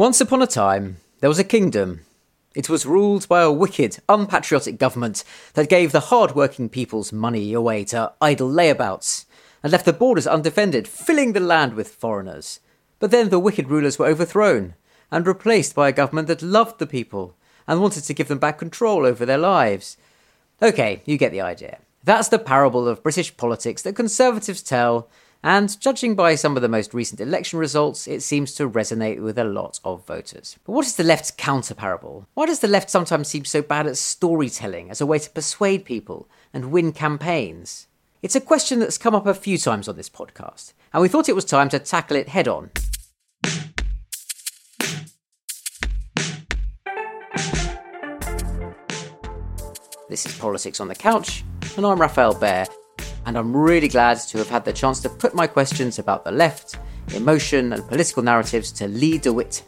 Once upon a time, there was a kingdom. It was ruled by a wicked, unpatriotic government that gave the hard-working people's money away to idle layabouts and left the borders undefended, filling the land with foreigners. But then the wicked rulers were overthrown and replaced by a government that loved the people and wanted to give them back control over their lives. Okay, you get the idea. That's the parable of British politics that conservatives tell, and judging by some of the most recent election results, it seems to resonate with a lot of voters. But what is the left's counter parable? Why does the left sometimes seem so bad at storytelling as a way to persuade people and win campaigns? It's a question that's come up a few times on this podcast, and we thought it was time to tackle it head on. This is Politics on the Couch, and I'm Rafael Behr, and I'm really glad to have had the chance to put my questions about the left, emotion, and political narratives to Lee de-Wit.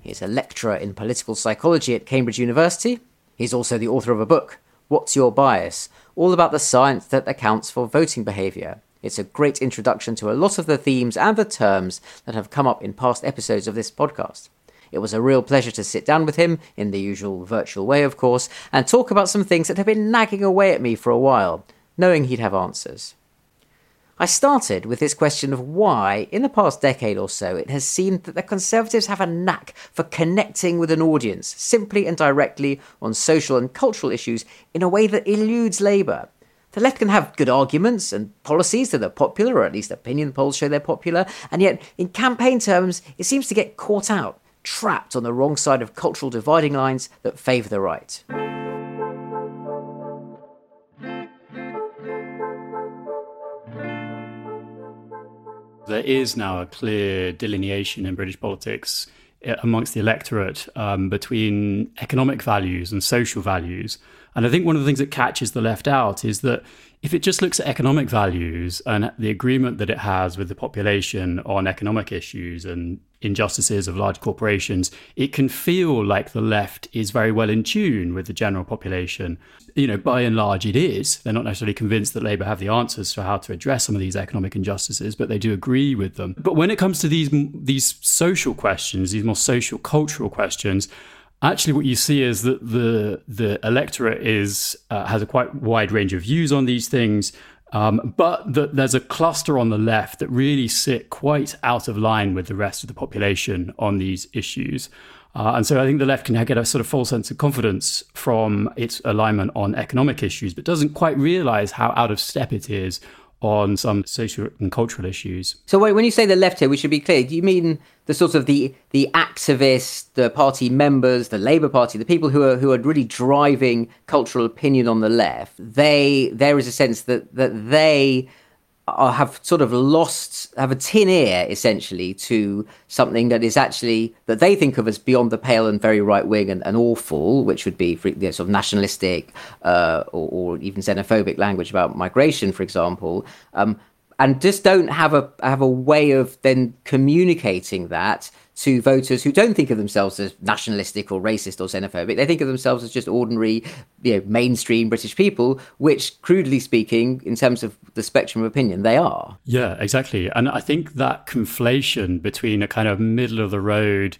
He's a lecturer in political psychology at Cambridge University. He's also the author of a book, What's Your Bias? all about the science that accounts for voting behaviour. It's a great introduction to a lot of the themes and the terms that have come up in past episodes of this podcast. It was a real pleasure to sit down with him, in the usual virtual way, of course, and talk about some things that have been nagging away at me for a while, knowing he'd have answers. I started with this question of why, in the past decade or so, it has seemed that the Conservatives have a knack for connecting with an audience, simply and directly, on social and cultural issues in a way that eludes Labour. The left can have good arguments and policies that are popular, or at least opinion polls show they're popular, and yet, in campaign terms, it seems to get caught out, trapped on the wrong side of cultural dividing lines that favour the right. There is now a clear delineation in British politics uh, amongst the electorate um, between economic values and social values. And I think one of the things that catches the left out is that if it just looks at economic values and the agreement that it has with the population on economic issues and injustices of large corporations, it can feel like the left is very well in tune with the general population. You know, by and large, it is. They're not necessarily convinced that Labour have the answers for how to address some of these economic injustices, but they do agree with them. But when it comes to these these social questions, these more social cultural questions, actually what you see is that the the electorate is uh, has a quite wide range of views on these things um, but that there's a cluster on the left that really sit quite out of line with the rest of the population on these issues. Uh, and so I think the left can get a sort of false sense of confidence from its alignment on economic issues, but doesn't quite realize how out of step it is on some social and cultural issues. So when you say the left here, we should be clear. Do you mean the sort of the the activists, the party members, the Labour Party, the people who are who are really driving cultural opinion on the left? They there is a sense that that they have sort of lost, have a tin ear essentially to something that is actually that they think of as beyond the pale and very right wing and, and awful, which would be you know, sort of nationalistic uh, or, or, even xenophobic language about migration, for example. Um, and just don't have a have a way of then communicating that to voters who don't think of themselves as nationalistic or racist or xenophobic. They think of themselves as just ordinary, you know, mainstream British people, which, crudely speaking, in terms of the spectrum of opinion, they are. Yeah, exactly. And I think that conflation between a kind of middle of the road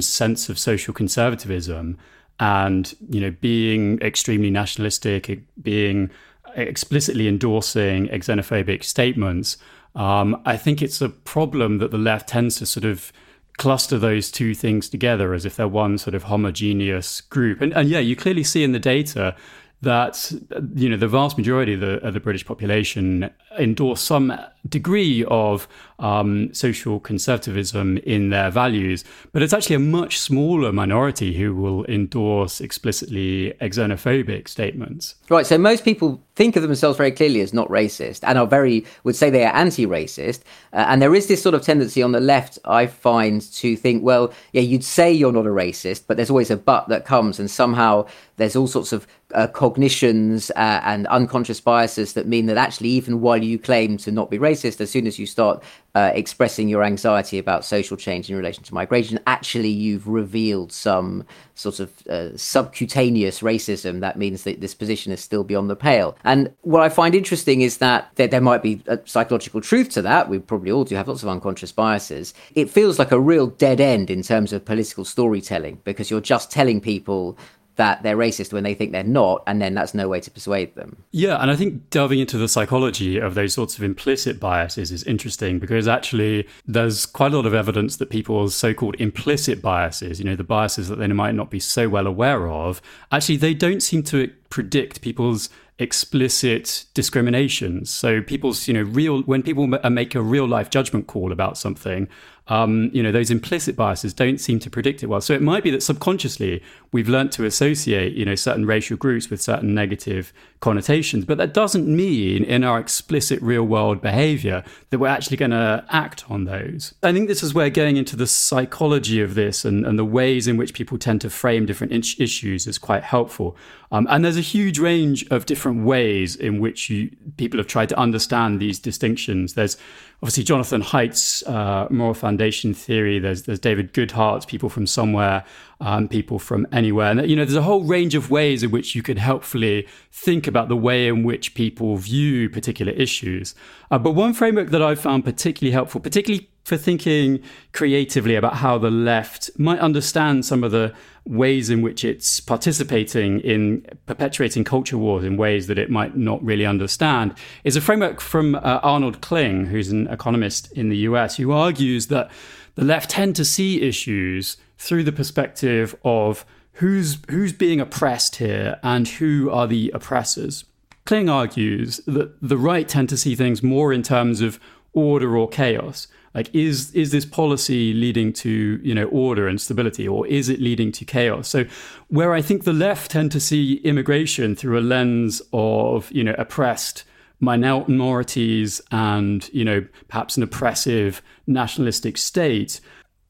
sense of social conservatism and you know being extremely nationalistic, being explicitly endorsing xenophobic statements. Um, I think it's a problem that the left tends to sort of cluster those two things together as if they're one sort of homogeneous group. And, and yeah, you clearly see in the data that you know the vast majority of the, of the British population endorse some degree of um, social conservatism in their values, but it's actually a much smaller minority who will endorse explicitly xenophobic statements. Right. So most people think of themselves very clearly as not racist and are very would say they are anti-racist. Uh, and there is this sort of tendency on the left, I find, to think, well, yeah, you'd say you're not a racist, but there's always a but that comes, and somehow there's all sorts of uh, cognitions uh, and unconscious biases that mean that actually, even while you claim to not be racist, as soon as you start uh, expressing your anxiety about social change in relation to migration, actually you've revealed some sort of uh, subcutaneous racism. That means that this position is still beyond the pale. And what I find interesting is that there, there might be a psychological truth to that. We probably all do have lots of unconscious biases. It feels like a real dead end in terms of political storytelling because you're just telling people that they're racist when they think they're not, and then that's no way to persuade them. Yeah, and I think delving into the psychology of those sorts of implicit biases is interesting because actually there's quite a lot of evidence that people's so called implicit biases, you know, the biases that they might not be so well aware of, actually they don't seem to predict people's explicit discriminations. So people's, you know, real when people make a real life judgment call about something, um, you know, those implicit biases don't seem to predict it well. So it might be that subconsciously we've learnt to associate, you know, certain racial groups with certain negative connotations, but that doesn't mean in our explicit real world behavior that we're actually going to act on those. I think this is where going into the psychology of this and, and the ways in which people tend to frame different issues is quite helpful. Um, and there's a huge range of different ways in which you, people have tried to understand these distinctions. There's obviously Jonathan Haidt's uh, moral foundation theory. There's there's David Goodhart's people from somewhere, um, people from anywhere, and you know there's a whole range of ways in which you could helpfully think about the way in which people view particular issues. Uh, but one framework that I found particularly helpful, particularly for thinking creatively about how the left might understand some of the ways in which it's participating in perpetuating culture wars in ways that it might not really understand is a framework from uh, Arnold Kling, who's an economist in the US, who argues that the left tend to see issues through the perspective of who's who's being oppressed here and who are the oppressors. Kling argues that the right tend to see things more in terms of order or chaos like is is this policy leading to you know order and stability or is it leading to chaos? So where i think the left tend to see immigration through a lens of you know oppressed minorities and you know perhaps an oppressive nationalistic state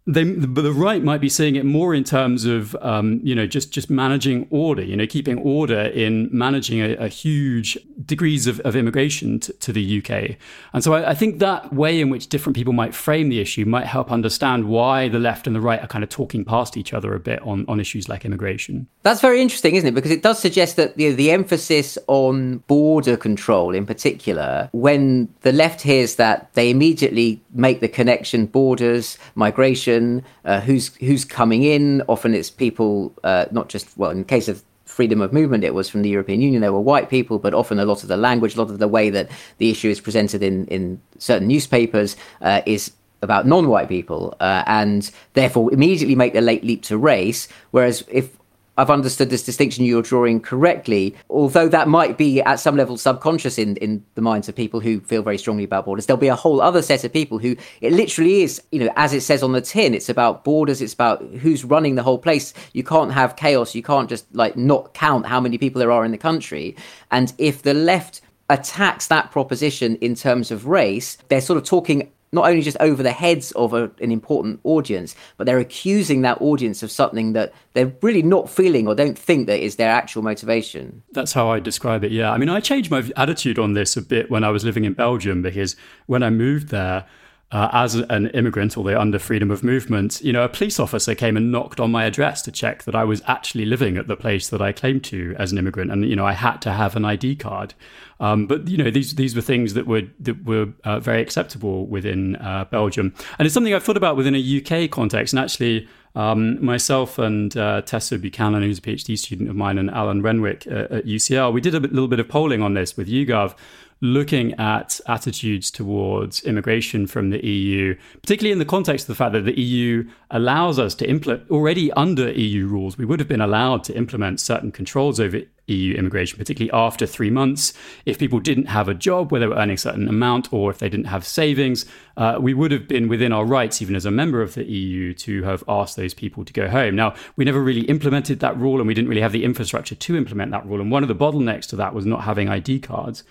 they, the right might be seeing it more in terms of, um, you know, just just managing order, you know, keeping order in managing a, a huge degrees of, of immigration to, to, the UK. And so I, I, think that way in which different people might frame the issue might help understand why the left and the right are kind of talking past each other a bit on, on issues like immigration. That's very interesting, isn't it? Because it does suggest that know, the emphasis on border control in particular, when the left hears that, they immediately make the connection borders, migration uh, who's who's coming in. Often it's people, uh, not just well, in case of freedom of movement, it was from the European Union. There were white people, but often a lot of the language, a lot of the way that the issue is presented in in certain newspapers uh, is about non-white people, uh, and therefore immediately make the late leap to race. Whereas if I've understood this distinction you're drawing correctly, although that might be at some level subconscious in, in the minds of people who feel very strongly about borders. There'll be a whole other set of people who it literally is, you know, as it says on the tin, it's about borders, it's about who's running the whole place. You can't have chaos, you can't just like not count how many people there are in the country. And if the left attacks that proposition in terms of race, they're sort of talking not only just over the heads of a, an important audience, but they're accusing that audience of something that they're really not feeling or don't think that is their actual motivation. That's how I describe it. Yeah. I mean, I changed my attitude on this a bit when I was living in Belgium because when I moved there, uh, as an immigrant, although under freedom of movement, you know, a police officer came and knocked on my address to check that I was actually living at the place that I claimed to as an immigrant, and you know, I had to have an ID card. Um, but you know, these these were things that were that were uh, very acceptable within uh, Belgium, and it's something I've thought about within a UK context. And actually, um, myself and uh, Tessa Buchanan, who's a PhD student of mine, and Alan Renwick uh, at UCL, we did a little bit of polling on this with YouGov looking at attitudes towards immigration from the EU, particularly in the context of the fact that the EU allows us to implement, already under EU rules, we would have been allowed to implement certain controls over EU immigration, particularly after three months. If people didn't have a job where they were earning a certain amount or if they didn't have savings, uh, we would have been within our rights, even as a member of the EU, to have asked those people to go home. Now, we never really implemented that rule and we didn't really have the infrastructure to implement that rule. And one of the bottlenecks to that was not having ID cards.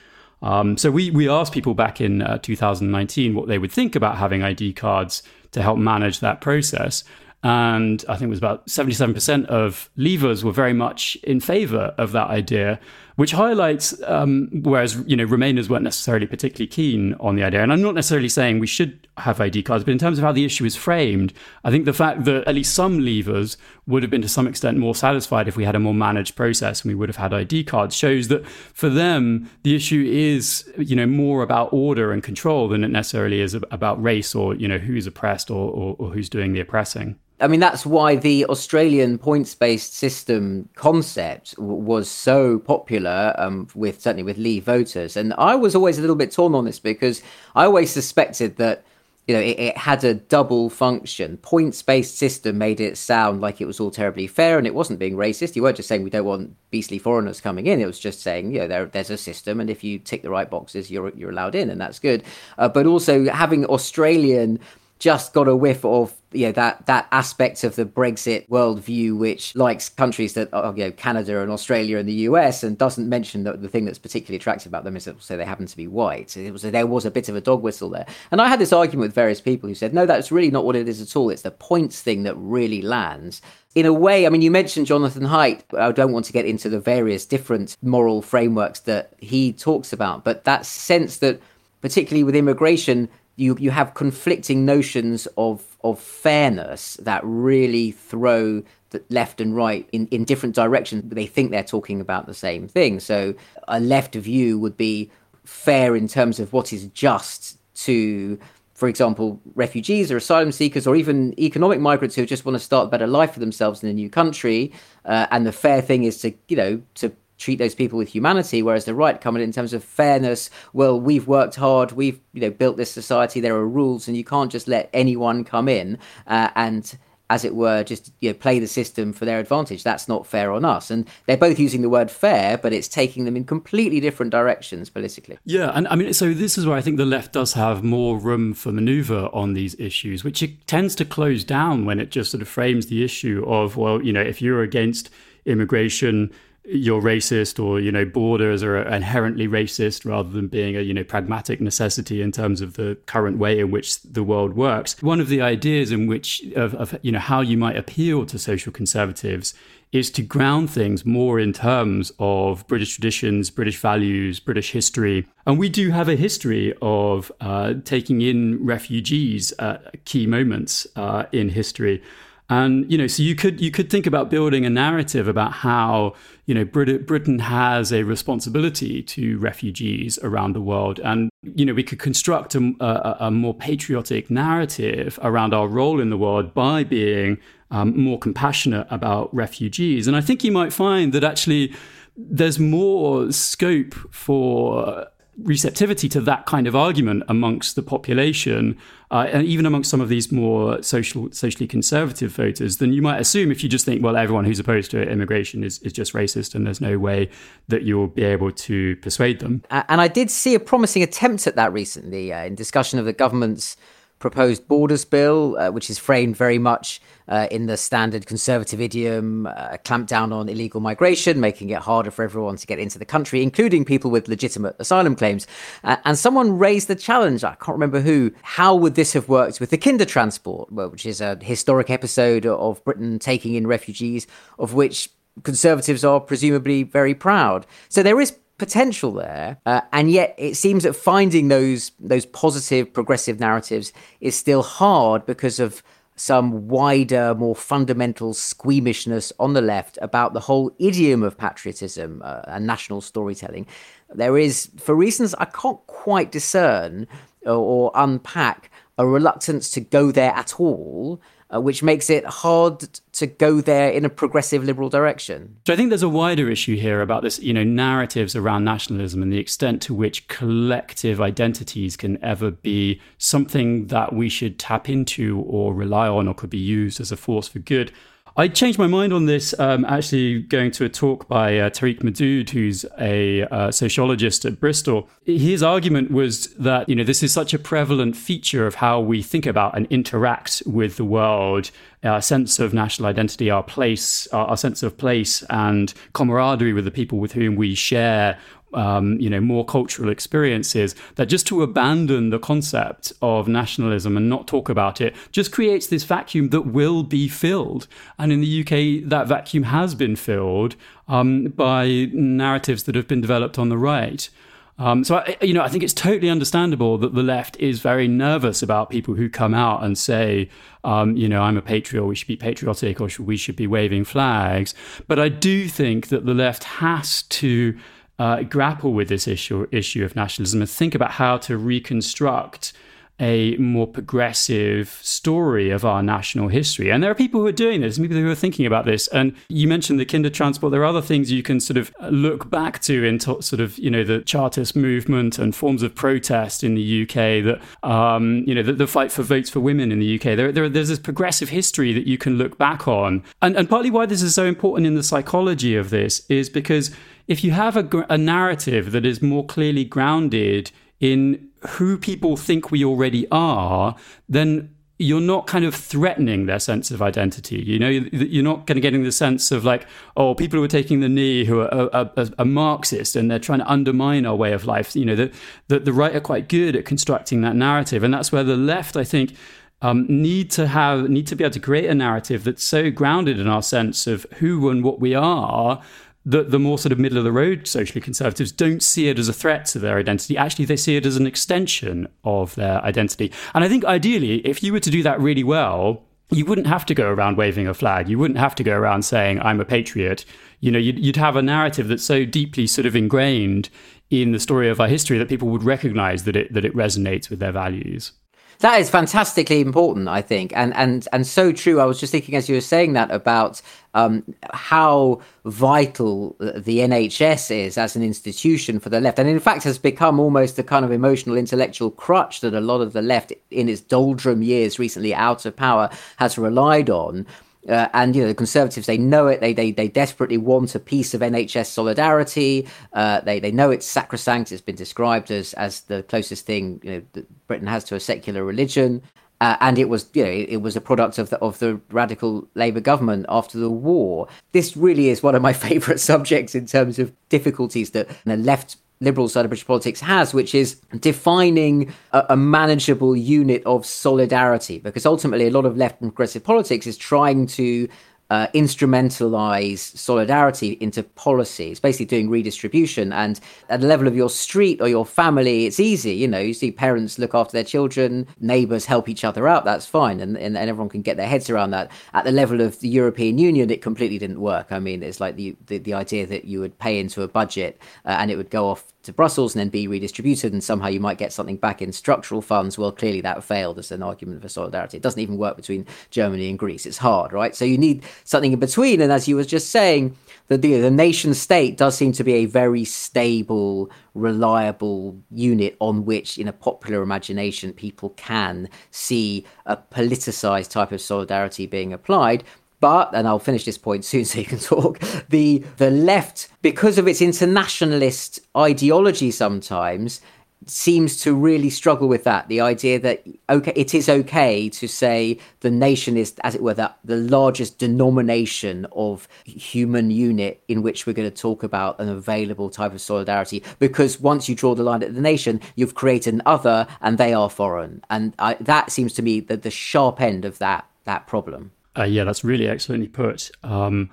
Um, so we we asked people back in uh, 2019 what they would think about having ID cards to help manage that process. And I think it was about 77% of leavers were very much in favor of that idea which highlights, um, whereas you know Remainers weren't necessarily particularly keen on the idea. And I'm not necessarily saying we should have ID cards, but in terms of how the issue is framed, I think the fact that at least some leavers would have been to some extent more satisfied if we had a more managed process and we would have had ID cards shows that for them the issue is you know more about order and control than it necessarily is about race or you know who's oppressed or, or, or who's doing the oppressing. I mean, that's why the Australian points based system concept w- was so popular um, with certainly with Leave voters. And I was always a little bit torn on this because I always suspected that. You know, it, it had a double function. Points-based system made it sound like it was all terribly fair, and it wasn't being racist. You weren't just saying we don't want beastly foreigners coming in. It was just saying, you know, there, there's a system, and if you tick the right boxes, you're you're allowed in, and that's good. Uh, but also having Australian just got a whiff of you know that that aspect of the Brexit worldview, which likes countries that are you know Canada and Australia and the US, and doesn't mention that the thing that's particularly attractive about them is that so they happen to be white. It was there was a bit of a dog whistle there, and I had this argument with various people who said no, that's really not what it is at all. It's the points thing that really lands. In a way, I mean, you mentioned Jonathan Haidt. I don't want to get into the various different moral frameworks that he talks about, but that sense that, particularly with immigration, you you have conflicting notions of of fairness that really throw the left and right in, in different directions. They think they're talking about the same thing. So a left view would be fair in terms of what is just to for example, refugees or asylum seekers, or even economic migrants who just want to start a better life for themselves in a new country. Uh, and the fair thing is to, you know, to treat those people with humanity whereas the right come in in terms of fairness well we've worked hard we've you know built this society there are rules and you can't just let anyone come in uh, and as it were, just you know, play the system for their advantage. That's not fair on us. And they're both using the word fair, but it's taking them in completely different directions politically. Yeah, and I mean, so this is where I think the left does have more room for maneuver on these issues, which it tends to close down when it just sort of frames the issue of, well, you know, if you're against immigration, you're racist or you know borders are inherently racist rather than being a you know pragmatic necessity in terms of the current way in which the world works one of the ideas in which of, of you know how you might appeal to social conservatives is to ground things more in terms of British traditions, British values, British history. And we do have a history of uh, taking in refugees at key moments uh, in history. And you know, so you could you could think about building a narrative about how you know Brit- Britain has a responsibility to refugees around the world, and you know we could construct a, a, a more patriotic narrative around our role in the world by being um, more compassionate about refugees. And I think you might find that actually there's more scope for receptivity to that kind of argument amongst the population, uh, and even amongst some of these more social, socially conservative voters, than you might assume if you just think, well, everyone who's opposed to immigration is, is just racist, and there's no way that you'll be able to persuade them. And I did see a promising attempt at that recently uh, in discussion of the government's proposed borders bill, uh, which is framed very much uh, in the standard conservative idiom, uh, clamp down on illegal migration, making it harder for everyone to get into the country, including people with legitimate asylum claims. Uh, and someone raised the challenge, I can't remember who, how would this have worked with the Kindertransport, which is a historic episode of Britain taking in refugees, of which conservatives are presumably very proud. So there is potential there, uh, and yet it seems that finding those those positive progressive narratives is still hard because of some wider, more fundamental squeamishness on the left about the whole idiom of patriotism uh, and national storytelling. There is, for reasons I can't quite discern or, or unpack, a reluctance to go there at all uh, which makes it hard to go there in a progressive liberal direction. So I think there's a wider issue here about this, you know, narratives around nationalism and the extent to which collective identities can ever be something that we should tap into or rely on or could be used as a force for good. I changed my mind on this um, actually going to a talk by uh, Tariq Modood, who's a uh, sociologist at Bristol. His argument was that, you know, this is such a prevalent feature of how we think about and interact with the world, our sense of national identity, our place, our, our sense of place and camaraderie with the people with whom we share um, you know, more cultural experiences, that just to abandon the concept of nationalism and not talk about it just creates this vacuum that will be filled. And in the UK, that vacuum has been filled um, by narratives that have been developed on the right. Um, so, I, you know, I think it's totally understandable that the left is very nervous about people who come out and say, um, you know, I'm a patriot, we should be patriotic, or we should be waving flags. But I do think that the left has to uh, grapple with this issue issue of nationalism and think about how to reconstruct a more progressive story of our national history. And there are people who are doing this, people who are thinking about this. And you mentioned the Kindertransport. There are other things you can sort of look back to in to, sort of, you know, the Chartist movement and forms of protest in the UK that, um, you know, the, the, fight for votes for women in the UK. There, there, there's this progressive history that you can look back on. And, and partly why this is so important in the psychology of this is because if you have a, a narrative that is more clearly grounded in who people think we already are, then you're not kind of threatening their sense of identity. You know, you're not kind of getting the sense of like, oh, people who are taking the knee who are a, Marxist and they're trying to undermine our way of life. You know, the, the, the right are quite good at constructing that narrative, and that's where the left, I think. Um, need to have need to be able to create a narrative that's so grounded in our sense of who and what we are the, the more sort of middle of the road socially conservatives don't see it as a threat to their identity. Actually, they see it as an extension of their identity. And I think ideally, if you were to do that really well, you wouldn't have to go around waving a flag. You wouldn't have to go around saying, I'm a patriot. You know, you'd, you'd have a narrative that's so deeply sort of ingrained in the story of our history that people would recognize that it, that it resonates with their values. That is fantastically important, I think, and and and so true. I was just thinking as you were saying that about um, how vital the NHS is as an institution for the left, and in fact has become almost a kind of emotional intellectual crutch that a lot of the left, in its doldrum years recently out of power, has relied on. Uh, and you know the Conservatives, they know it. They they they desperately want a piece of NHS solidarity. Uh, they they know it's sacrosanct. It's been described as as the closest thing you know that Britain has to a secular religion. Uh, and it was, you know, it, was a product of the of the radical Labour government after the war. This really is one of my favourite subjects in terms of difficulties that the left liberal side of British politics has, which is defining a, a, manageable unit of solidarity. Because ultimately, a lot of left and progressive politics is trying to uh, instrumentalize solidarity into policy. It's basically doing redistribution. And at the level of your street or your family, it's easy. You know, you see parents look after their children, neighbors help each other out. That's fine. And, and, and everyone can get their heads around that. At the level of the European Union, it completely didn't work. I mean, it's like the, the, the idea that you would pay into a budget uh, and it would go off to Brussels and then be redistributed, and somehow you might get something back in structural funds. Well, clearly that failed as an argument for solidarity. It doesn't even work between Germany and Greece. It's hard, right? So you need something in between. And as you were just saying, the, the, the nation state does seem to be a very stable, reliable unit on which, in a popular imagination, people can see a politicized type of solidarity being applied. But, and I'll finish this point soon so you can talk, the, the left, because of its internationalist ideology sometimes, seems to really struggle with that. The idea that okay it is okay to say the nation is as it were the, the largest denomination of human unit in which we're going to talk about an available type of solidarity because once you draw the line at the nation you've created an other and they are foreign. And I, that seems to me the, the sharp end of that that problem uh, yeah that's really excellently put um,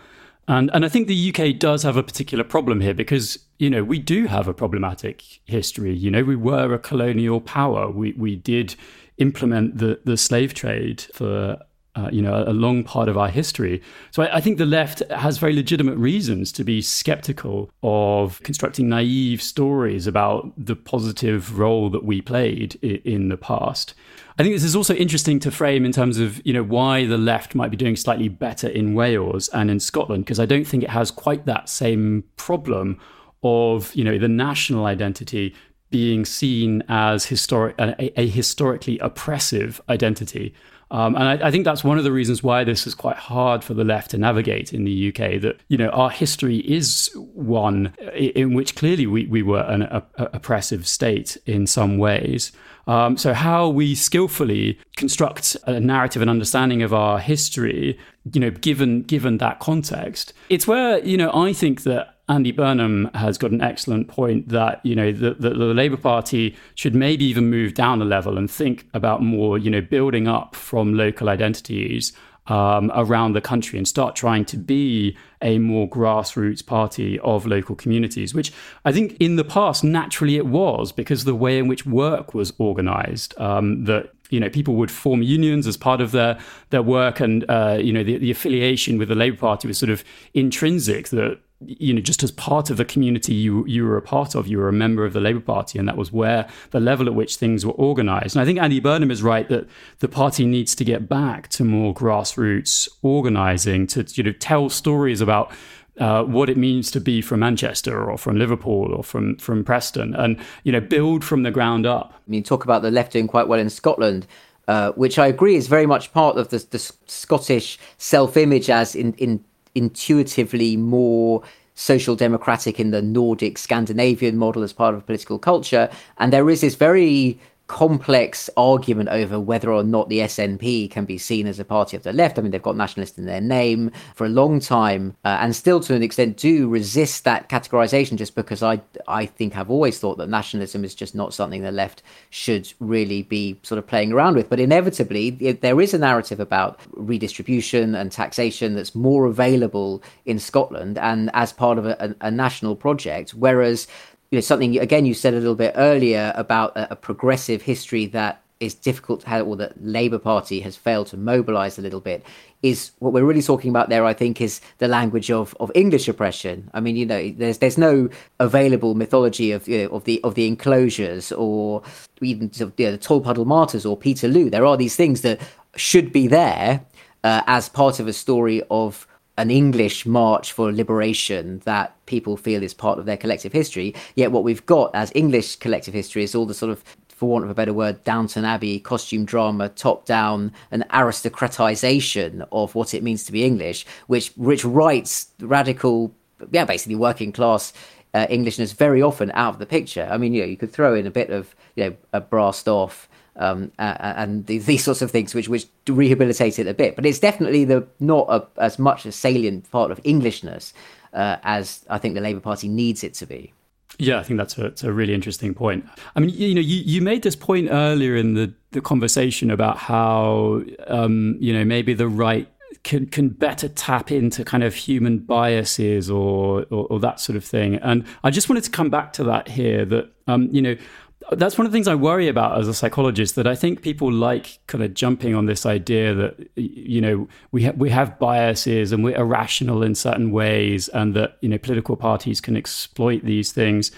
and and I think the UK does have a particular problem here because you know we do have a problematic history. You know we were a colonial power. We we did implement the the slave trade for uh, you know, a long part of our history. So I, I, think the left has very legitimate reasons to be skeptical of constructing naive stories about the positive role that we played I- in the past. I think this is also interesting to frame in terms of you know why the left might be doing slightly better in Wales and in Scotland because I don't think it has quite that same problem of you know the national identity being seen as historic a, a historically oppressive identity. Um, and I, I, think that's one of the reasons why this is quite hard for the left to navigate in the UK. That you know our history is one in which clearly we, we were an a, a oppressive state in some ways. Um, so how we skillfully construct a narrative and understanding of our history, you know, given given that context, it's where you know I think that Andy Burnham has got an excellent point that you know the, the, the, Labour Party should maybe even move down a level and think about more you know building up from local identities um, around the country and start trying to be a more grassroots party of local communities, which I think in the past naturally it was because the way in which work was organized, um, that you know people would form unions as part of their their work and uh, you know the, the affiliation with the Labour Party was sort of intrinsic that you know, just as part of the community you you were a part of, you were a member of the Labour Party, and that was where the level at which things were organised. And I think Andy Burnham is right that the party needs to get back to more grassroots organising to you know tell stories about. Uh, what it means to be from Manchester or from Liverpool or from from Preston, and you know, build from the ground up. I mean, talk about the left doing quite well in Scotland. Uh, which I agree is very much part of the, the Scottish self-image as in, in intuitively more social democratic in the Nordic Scandinavian model as part of political culture. And there is this very complex argument over whether or not the SNP can be seen as a party of the left. I mean, they've got nationalist in their name for a long time, uh, and still to an extent do resist that categorization. Just because I I think I've always thought that nationalism is just not something the left should really be sort of playing around with. But inevitably, there is a narrative about redistribution and taxation that's more available in Scotland and as part of a, a, a national project, whereas you know something again you said a little bit earlier about a, a progressive history that is difficult to have, or that Labour Party has failed to mobilise a little bit, is what we're really talking about there. I think is the language of, of English oppression. I mean, you know, there's there's no available mythology of you know, of the of the enclosures or even you know, the Tolpuddle Martyrs or Peterloo. There are these things that should be there uh, as part of a story of an English march for liberation that people feel is part of their collective history. Yet what we've got as English collective history is all the sort of for want of a better word, Downton Abbey costume drama, top down, an aristocratization of what it means to be English, which which writes radical, yeah, basically working class uh, Englishness very often out of the picture. I mean, you know, you could throw in a bit of you know a brassed off um, and these, sorts of things, which which rehabilitate it a bit. But it's definitely the not a, as much a salient part of Englishness uh, as I think the Labour Party needs it to be. Yeah, I think that's a, a really interesting point. I mean, you know, you, you made this point earlier in the, the conversation about how, um, you know, maybe the right can can better tap into kind of human biases or, or, or that sort of thing. And I just wanted to come back to that here. That um, you know, that's one of the things I worry about as a psychologist. That I think people like kind of jumping on this idea that you know we ha- we have biases and we're irrational in certain ways, and that you know political parties can exploit these things.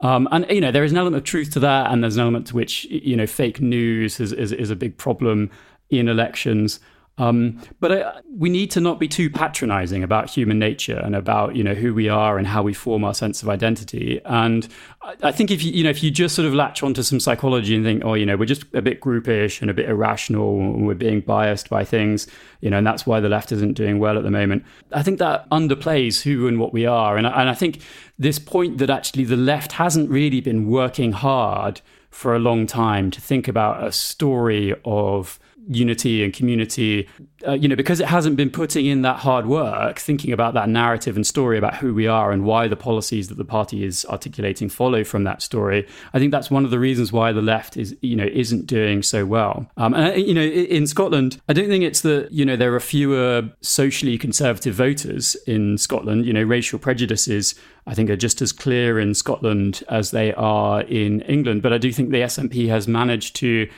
Um, and you know there is an element of truth to that, and there's an element to which you know fake news is is, is a big problem in elections. Um, but I, we need to not be too patronizing about human nature and about you know who we are and how we form our sense of identity. And I, I think if you you know if you just sort of latch onto some psychology and think, oh, you know, we're just a bit groupish and a bit irrational, and we're being biased by things, you know, and that's why the left isn't doing well at the moment. I think that underplays who and what we are. And, and I think this point that actually the left hasn't really been working hard for a long time to think about a story of unity and community, uh, you know, because it hasn't been putting in that hard work, thinking about that narrative and story about who we are and why the policies that the party is articulating follow from that story. I think that's one of the reasons why the left is, you know, isn't doing so well. Um, and you know, in Scotland, I don't think it's that you know there are fewer socially conservative voters in Scotland. You know, racial prejudices I think are just as clear in Scotland as they are in England. But I do think the SNP has managed to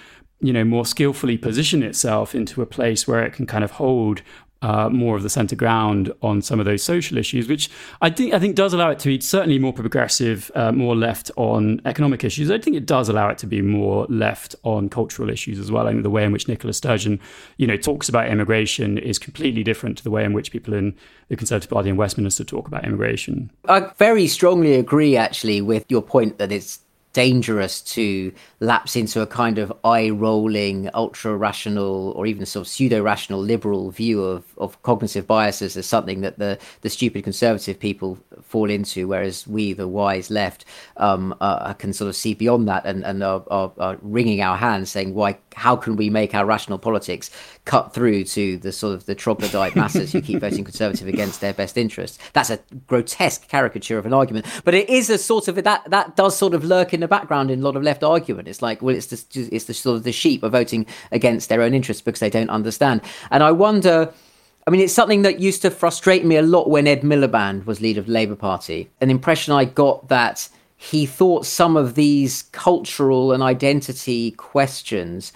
you know, more skillfully position itself into a place where it can kind of hold uh, more of the centre ground on some of those social issues, which I think I think does allow it to be certainly more progressive, uh, more left on economic issues. I think it does allow it to be more left on cultural issues as well. I think the way in which Nicola Sturgeon, you know, talks about immigration is completely different to the way in which people in the Conservative Party in Westminster talk about immigration. I very strongly agree, actually, with your point that it's dangerous to lapse into a kind of eye rolling, ultra rational, or even sort of pseudo rational liberal view of, of cognitive biases as something that the, the stupid conservative people fall into, whereas we, the wise left, um, uh, can sort of see beyond that and, and are, are, are wringing our hands saying, why, how can we make our rational politics cut through to the sort of the troglodyte masses who keep voting conservative against their best interests? That's a grotesque caricature of an argument, but it is a sort of that that does sort of lurk in the background in a lot of left argument. It's like, well, it's the, it's the sort of the sheep are voting against their own interests because they don't understand. And I wonder. I mean, it's something that used to frustrate me a lot when Ed Miliband was leader of the Labour Party. An impression I got that he thought some of these cultural and identity questions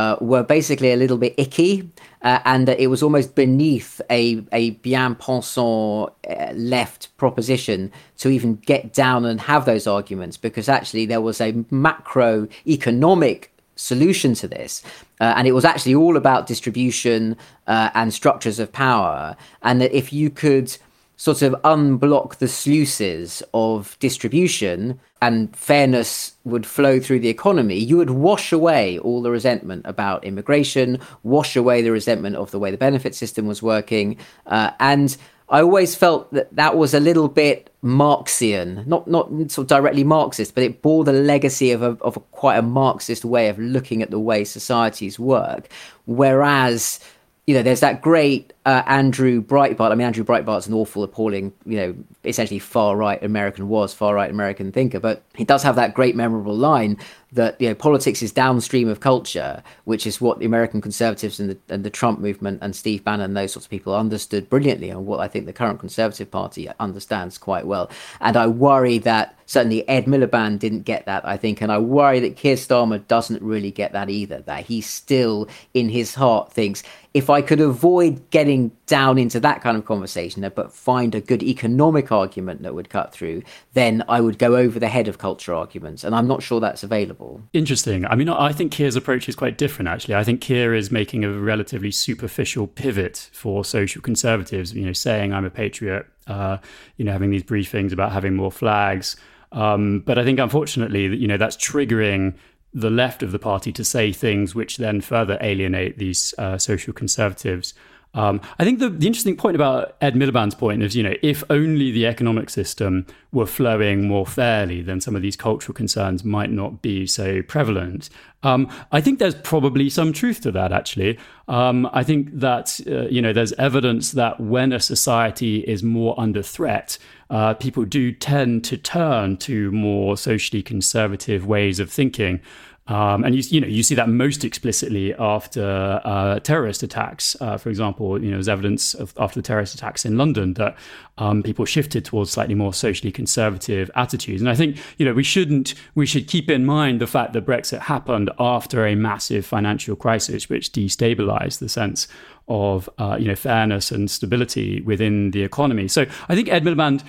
uh, were basically a little bit icky, uh, and that it was almost beneath a, a bien pensant uh, left proposition to even get down and have those arguments, because actually there was a macroeconomic solution to this. Uh, and it was actually all about distribution uh, and structures of power. And that if you could sort of unblock the sluices of distribution and fairness would flow through the economy, you would wash away all the resentment about immigration, wash away the resentment of the way the benefit system was working. Uh, and I always felt that that was a little bit Marxian, not not sort of directly Marxist, but it bore the legacy of a, of a quite a Marxist way of looking at the way societies work. Whereas you know, there's that great uh, Andrew Breitbart. I mean, Andrew Breitbart's an awful, appalling, you know, essentially far right American was far right American thinker, but he does have that great memorable line that you know politics is downstream of culture, which is what the American conservatives and the, and the Trump movement and Steve Bannon, those sorts of people understood brilliantly, and what I think the current Conservative Party understands quite well. And I worry that certainly Ed Miliband didn't get that, I think, and I worry that Keir Starmer doesn't really get that either. That he still, in his heart, thinks if I could avoid getting down into that kind of conversation, but find a good economic argument that would cut through, then I would go over the head of culture arguments. And I'm not sure that's available. Interesting. I mean, I think Keir's approach is quite different, actually. I think Keir is making a relatively superficial pivot for social conservatives, you know, saying I'm a patriot, uh, you know, having these briefings about having more flags. Um, but I think, unfortunately, you know, that's triggering the left of the party to say things which then further alienate these uh, social conservatives. Um, I think the, the interesting point about Ed Miliband's point is, you know, if only the economic system were flowing more fairly, then some of these cultural concerns might not be so prevalent. Um, I think there's probably some truth to that, actually. Um, I think that, uh, you know, there's evidence that when a society is more under threat, uh, people do tend to turn to more socially conservative ways of thinking. Um, and you, you know you see that most explicitly after uh, terrorist attacks. Uh, for example, you know there's evidence of, after the terrorist attacks in London that um, people shifted towards slightly more socially conservative attitudes. And I think you know we shouldn't we should keep in mind the fact that Brexit happened after a massive financial crisis, which destabilized the sense of uh, you know fairness and stability within the economy. So I think Ed Miliband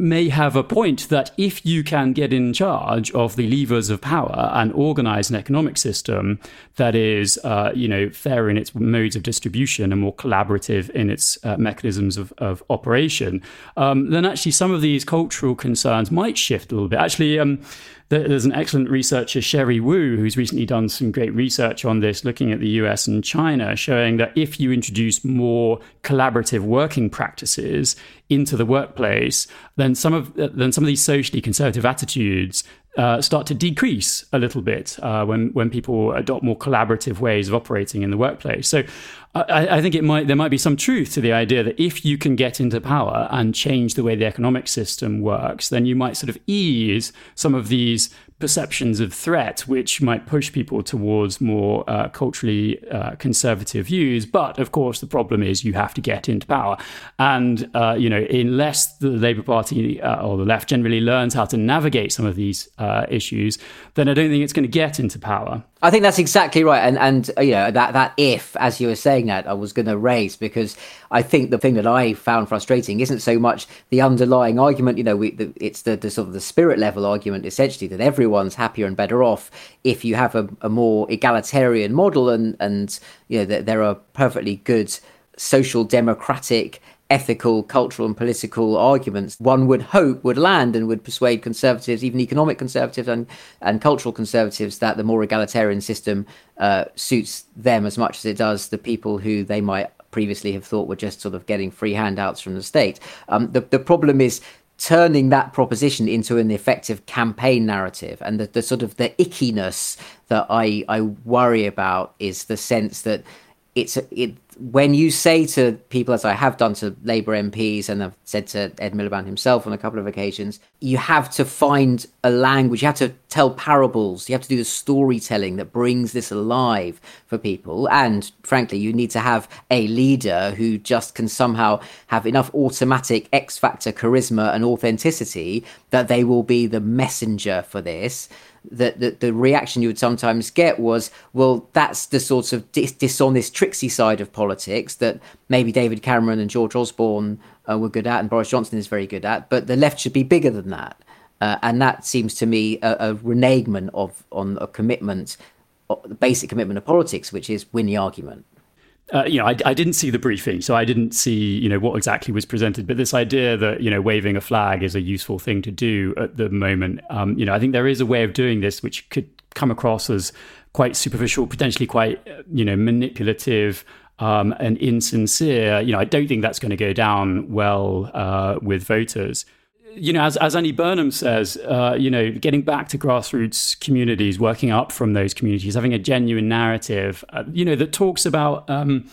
may have a point that if you can get in charge of the levers of power and organize an economic system that is, uh, you know, fair in its modes of distribution and more collaborative in its uh, mechanisms of, of operation, um, then actually some of these cultural concerns might shift a little bit. Actually, um, there's an excellent researcher, Sherry Wu, who's recently done some great research on this, looking at the US and China, showing that if you introduce more collaborative working practices into the workplace, then some of then some of these socially conservative attitudes uh, start to decrease a little bit uh, when when people adopt more collaborative ways of operating in the workplace. So I, I, think it might there might be some truth to the idea that if you can get into power and change the way the economic system works, then you might sort of ease some of these perceptions of threat, which might push people towards more uh, culturally uh, conservative views. But of course, the problem is you have to get into power, and uh, you know, unless the Labour Party uh, or the left generally learns how to navigate some of these uh, issues, then I don't think it's going to get into power. I think that's exactly right, and and uh, you know that that if, as you were saying that, I was going to raise because I think the thing that I found frustrating isn't so much the underlying argument. You know, we, the, it's the, the sort of the spirit level argument essentially that everyone's happier and better off if you have a, a more egalitarian model, and and you know that there are perfectly good social democratic ethical, cultural, and political arguments one would hope would land and would persuade conservatives, even economic conservatives and, and cultural conservatives, that the more egalitarian system uh, suits them as much as it does the people who they might previously have thought were just sort of getting free handouts from the state. Um, the, the problem is turning that proposition into an effective campaign narrative. And the, the sort of the ickiness that I, I worry about is the sense that it's it when you say to people, as I have done to Labour MPs and I've said to Ed Miliband himself on a couple of occasions, you have to find a language, you have to tell parables, you have to do the storytelling that brings this alive for people. And frankly, you need to have a leader who just can somehow have enough automatic X factor charisma and authenticity that they will be the messenger for this that the, the reaction you would sometimes get was, well, that's the sort of dis- dishonest, tricksy side of politics that maybe David Cameron and George Osborne uh, were good at, and Boris Johnson is very good at. But the left should be bigger than that, uh, and that seems to me a, a renegement of on a commitment, the basic commitment of politics, which is win the argument uh, you know, I, I, didn't see the briefing, so I didn't see, you know, what exactly was presented. But this idea that you know, waving a flag is a useful thing to do at the moment, um, you know, I think there is a way of doing this which could come across as quite superficial, potentially quite, you know, manipulative. Um, and insincere, you know, I don't think that's going to go down well uh, with voters. You know, as, as Andy Burnham says, uh, you know, getting back to grassroots communities, working up from those communities, having a genuine narrative, uh, you know, that talks about, um,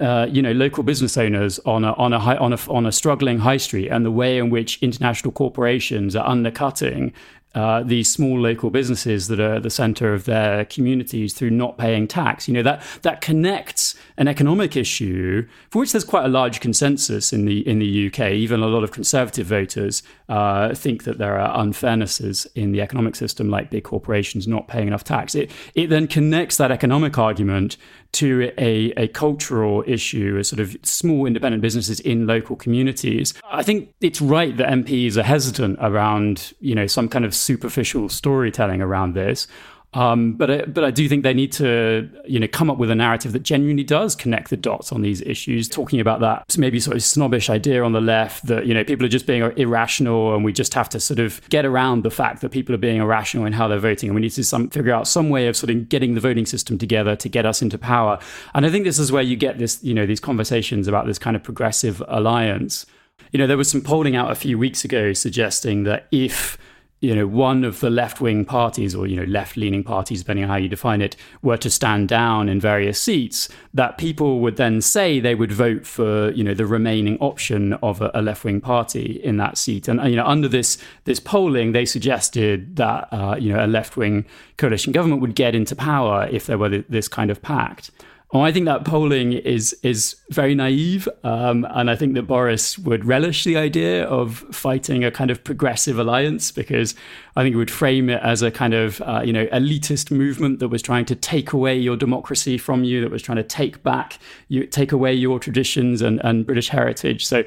uh, you know, local business owners on a on a high, on a on a struggling high street and the way in which international corporations are undercutting uh, these small local businesses that are the center of their communities through not paying tax. You know that that connects an economic issue for which there's quite a large consensus in the in the UK. Even a lot of conservative voters uh, think that there are unfairnesses in the economic system, like big corporations not paying enough tax. It it then connects that economic argument to a, a cultural issue, a sort of small independent businesses in local communities. I think it's right that MPs are hesitant around, you know, some kind of superficial storytelling around this. Um, but I, but I do think they need to you know come up with a narrative that genuinely does connect the dots on these issues, talking about that maybe sort of snobbish idea on the left that you know people are just being irrational and we just have to sort of get around the fact that people are being irrational in how they're voting and we need to some figure out some way of sort of getting the voting system together to get us into power. And I think this is where you get this you know these conversations about this kind of progressive alliance. You know there was some polling out a few weeks ago suggesting that if you know, one of the left wing parties or, you know, left leaning parties, depending on how you define it, were to stand down in various seats, that people would then say they would vote for, you know, the remaining option of a, a left wing party in that seat. And, you know, under this, this polling, they suggested that, uh, you know, a left wing coalition government would get into power if there were this kind of pact. Oh, I think that polling is is very naive, um, and I think that Boris would relish the idea of fighting a kind of progressive alliance because I think he would frame it as a kind of uh, you know elitist movement that was trying to take away your democracy from you, that was trying to take back you take away your traditions and, and British heritage. So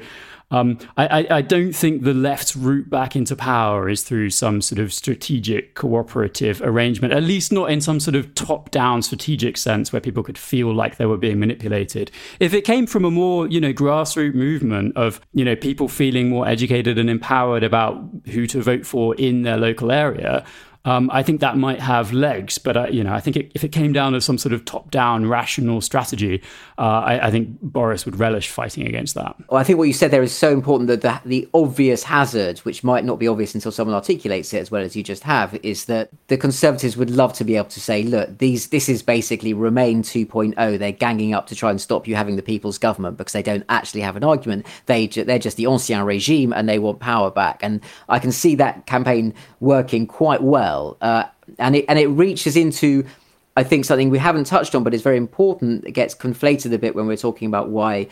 um, I, I, don't think the left's route back into power is through some sort of strategic cooperative arrangement, at least not in some sort of top down strategic sense where people could feel like they were being manipulated. If it came from a more, you know, grassroots movement of, you know, people feeling more educated and empowered about who to vote for in their local area, um, I think that might have legs, but you know, I think it, if it came down to some sort of top-down rational strategy, uh, I, I, think Boris would relish fighting against that. Well, I think what you said there is so important that the, the obvious hazard, which might not be obvious until someone articulates it as well as you just have, is that the Conservatives would love to be able to say, "Look, these this is basically Remain 2.0. They're ganging up to try and stop you having the people's government because they don't actually have an argument. They they're just the ancien regime and they want power back." And I can see that campaign working quite well well, uh, and it and it reaches into, I think, something we haven't touched on, but it's very important. It gets conflated a bit when we're talking about why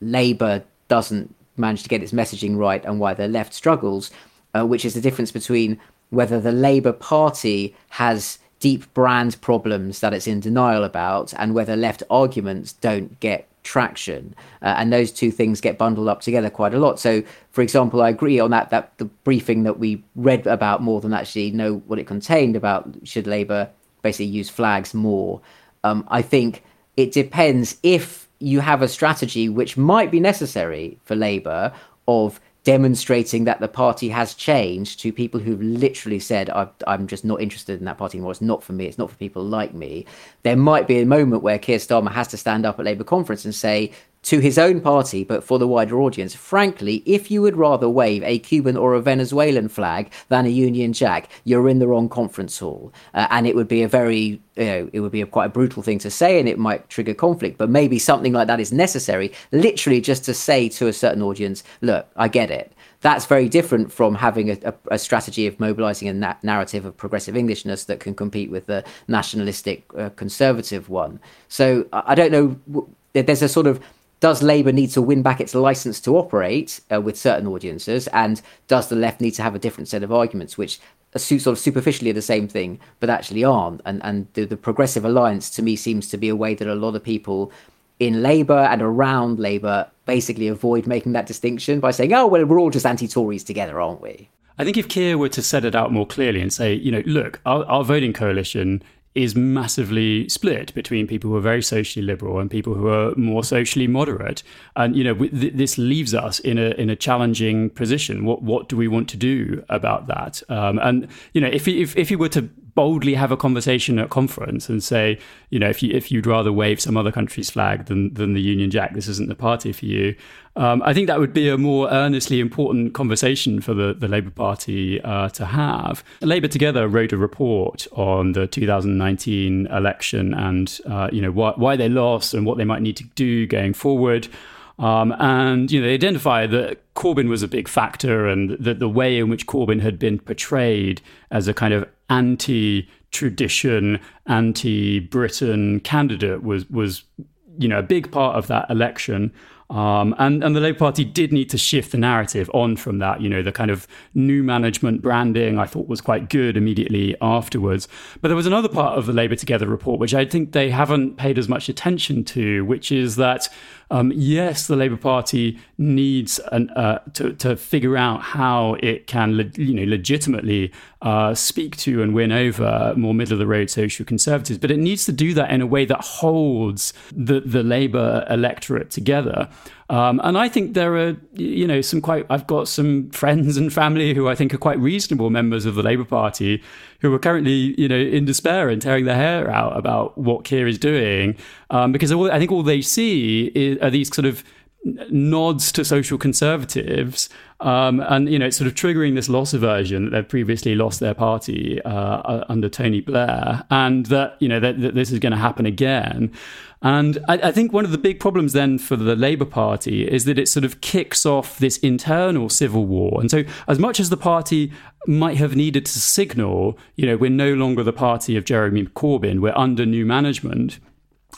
Labour doesn't manage to get its messaging right and why the left struggles, uh, which is the difference between whether the Labour Party has deep brand problems that it's in denial about and whether left arguments don't get traction uh, and those two things get bundled up together quite a lot. So for example i agree on that that the briefing that we read about more than actually know what it contained about should labour basically use flags more. Um, i think it depends if you have a strategy which might be necessary for labour of demonstrating that the party has changed to people who've literally said, I'm just not interested in that party anymore. It's not for me. It's not for people like me. There might be a moment where Keir Starmer has to stand up at Labour conference and say, to his own party, but for the wider audience. Frankly, if you would rather wave a Cuban or a Venezuelan flag than a Union Jack, you're in the wrong conference hall, uh, and it would be a very, you know, it would be a quite a brutal thing to say, and it might trigger conflict. But maybe something like that is necessary, literally just to say to a certain audience, "Look, I get it." That's very different from having a, a, a strategy of mobilizing a na- narrative of progressive Englishness that can compete with the nationalistic uh, conservative one. So I don't know. There's a sort of does Labour need to win back its license to operate uh, with certain audiences, and does the left need to have a different set of arguments, which sort of superficially are the same thing, but actually aren't? And and the, the progressive alliance to me seems to be a way that a lot of people in Labour and around Labour basically avoid making that distinction by saying, "Oh, well, we're all just anti-Tories together, aren't we?" I think if Keir were to set it out more clearly and say, you know, look, our, our voting coalition is massively split between people who are very socially liberal and people who are more socially moderate. And you know, th- this leaves us in a in a challenging position. What what do we want to do about that? Um, and you know, if if if you were to boldly have a conversation at conference and say, you know, if you if you'd rather wave some other country's flag than than the Union Jack, this isn't the party for you. Um, I think that would be a more earnestly important conversation for the, the Labour Party uh, to have. Labour Together wrote a report on the 2019 election and uh, you know why, why they lost and what they might need to do going forward. Um, and you know, they identify that Corbyn was a big factor, and that the way in which Corbyn had been portrayed as a kind of anti-tradition, anti-Britain candidate was was you know a big part of that election. Um, and, and the Labour Party did need to shift the narrative on from that. You know, the kind of new management branding I thought was quite good immediately afterwards. But there was another part of the Labour Together report which I think they haven't paid as much attention to, which is that um, yes, the Labour Party needs an, uh, to, to figure out how it can, le- you know, legitimately uh, speak to and win over more middle of the road social conservatives, but it needs to do that in a way that holds the the Labour electorate together. Um, and I think there are, you know, some quite. I've got some friends and family who I think are quite reasonable members of the Labour Party who are currently, you know, in despair and tearing their hair out about what Keir is doing, um, because I think all they see is, are these sort of nods to social conservatives, um, and you know, it's sort of triggering this loss aversion that they've previously lost their party uh, under Tony Blair, and that you know that, that this is going to happen again. And I, I, think one of the big problems then for the Labour Party is that it sort of kicks off this internal civil war. And so, as much as the party might have needed to signal, you know, we're no longer the party of Jeremy Corbyn, we're under new management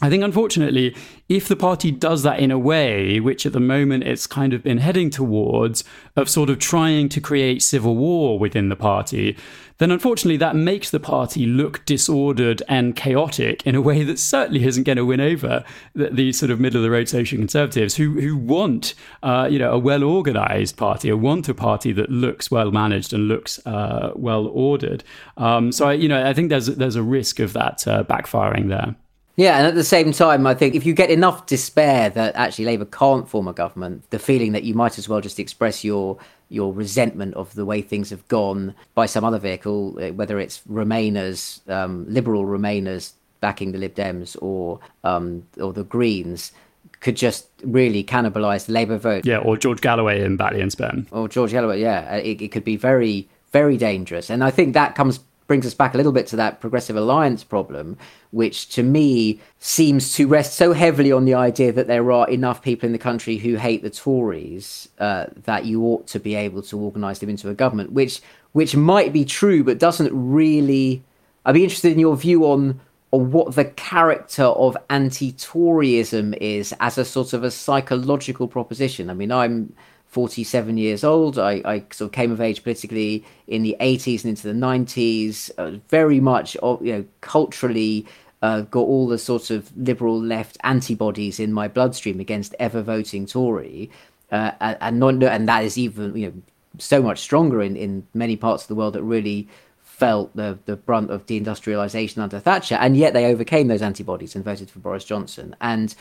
I think, unfortunately, if the party does that in a way, which at the moment it's kind of been heading towards, of sort of trying to create civil war within the party, then unfortunately that makes the party look disordered and chaotic in a way that certainly isn't going to win over the, the sort of middle of the road social conservatives who who want uh, you know a well organized party, or want a party that looks well managed and looks uh, well ordered. Um, so I, you know I think there's there's a risk of that uh, backfiring there. Yeah, and at the same time, I think if you get enough despair that actually Labour can't form a government, the feeling that you might as well just express your your resentment of the way things have gone by some other vehicle, uh, whether it's Remainers, um, liberal Remainers backing the Lib Dems, or um, or the Greens, could just really cannibalise the Labour vote. Yeah, or George Galloway in Batley and Spen. Or George Galloway, yeah, it, it could be very very dangerous, and I think that comes brings us back a little bit to that progressive alliance problem, which to me seems to rest so heavily on the idea that there are enough people in the country who hate the Tories uh, that you ought to be able to organise them into a government, which which might be true, but doesn't really. I'd be interested in your view on what the character of anti-Toryism is as a sort of a psychological proposition. I mean, I'm 47 years old. I, I, sort of came of age politically in the 80s and into the 90s. Uh, very much, you know, culturally uh, got all the sort of liberal left antibodies in my bloodstream against ever voting Tory, uh, and not, and that is even you know so much stronger in, in many parts of the world that really felt the the brunt of deindustrialization under Thatcher, and yet they overcame those antibodies and voted for Boris Johnson. And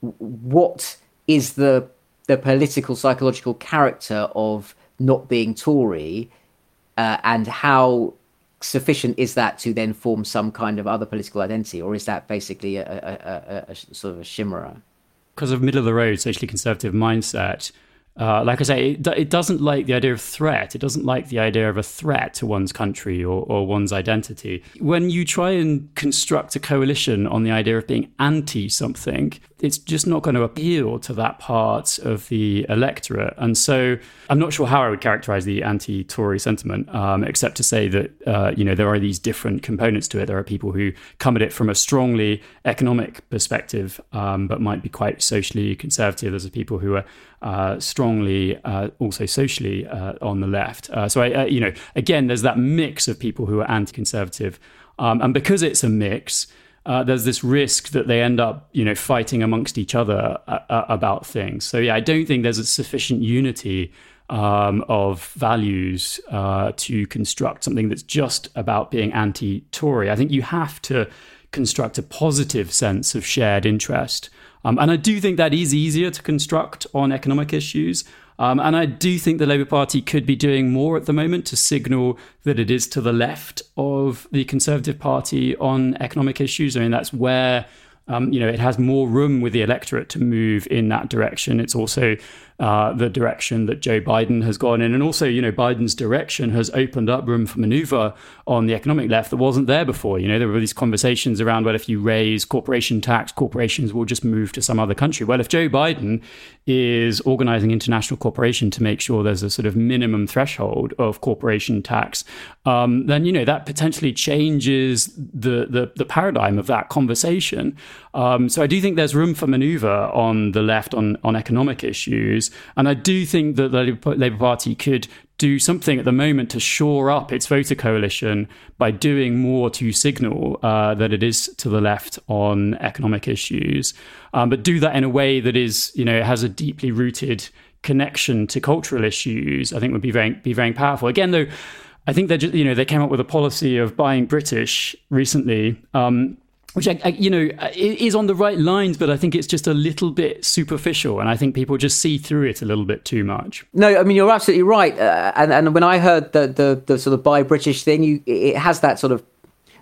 what is the the political psychological character of not being Tory, uh, and how sufficient is that to then form some kind of other political identity, or is that basically a, a, a, a sort of a chimera? Because of middle of the road socially conservative mindset, uh, like I say, it, it, doesn't like the idea of threat. It doesn't like the idea of a threat to one's country or, or, one's identity. When you try and construct a coalition on the idea of being anti something, it's just not going to appeal to that part of the electorate. And so I'm not sure how I would characterize the anti Tory sentiment, um, except to say that, uh, you know, there are these different components to it. There are people who come at it from a strongly economic perspective, um, but might be quite socially conservative. There's people who are uh, strongly uh, also socially uh, on the left. Uh, so, I, uh, you know, again, there's that mix of people who are anti conservative. Um, and because it's a mix, uh, there's this risk that they end up, you know, fighting amongst each other uh, uh, about things. So yeah, I don't think there's a sufficient unity um, of values uh, to construct something that's just about being anti-Tory. I think you have to construct a positive sense of shared interest, um, and I do think that is easier to construct on economic issues. Um, and I do think the Labour Party could be doing more at the moment to signal that it is to the left of the Conservative Party on economic issues. I mean, that's where um, you know, it has more room with the electorate to move in that direction. It's also uh, the direction that Joe Biden has gone in. And also, you know, Biden's direction has opened up room for maneuver on the economic left that wasn't there before. You know, there were these conversations around, well, if you raise corporation tax, corporations will just move to some other country. Well, if Joe Biden is organizing international cooperation to make sure there's a sort of minimum threshold of corporation tax, um, then, you know, that potentially changes the, the, the paradigm of that conversation. Um, so I do think there's room for maneuver on the left on, on economic issues. And I do think that the Labour Party could do something at the moment to shore up its voter coalition by doing more to signal uh, that it is to the left on economic issues, um, but do that in a way that is, you know, has a deeply rooted connection to cultural issues. I think would be very be very powerful. Again, though. I think they just, you know, they came up with a policy of buying British recently, um, which I, I, you know is on the right lines, but I think it's just a little bit superficial, and I think people just see through it a little bit too much. No, I mean you're absolutely right, uh, and and when I heard the, the the sort of buy British thing, you it has that sort of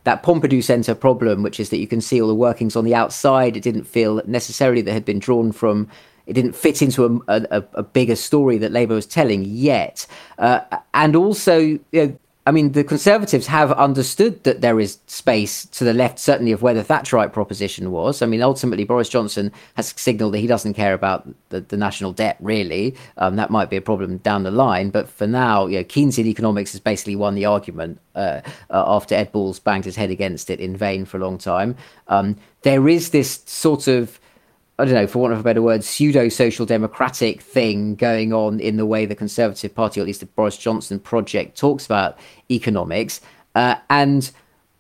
that Pompidou Centre problem, which is that you can see all the workings on the outside. It didn't feel necessarily that had been drawn from. It didn't fit into a, a, a bigger story that Labour was telling yet, uh, and also. You know, I mean, the Conservatives have understood that there is space to the left, certainly of where the Thatcherite proposition was. I mean, ultimately, Boris Johnson has signalled that he doesn't care about the, the national debt, really. Um, that might be a problem down the line. But for now, you know, Keynesian economics has basically won the argument uh, uh, after Ed Balls banged his head against it in vain for a long time. Um, there is this sort of I don't know, for want of a better word, pseudo social democratic thing going on in the way the Conservative Party, or at least the Boris Johnson project, talks about economics. Uh, and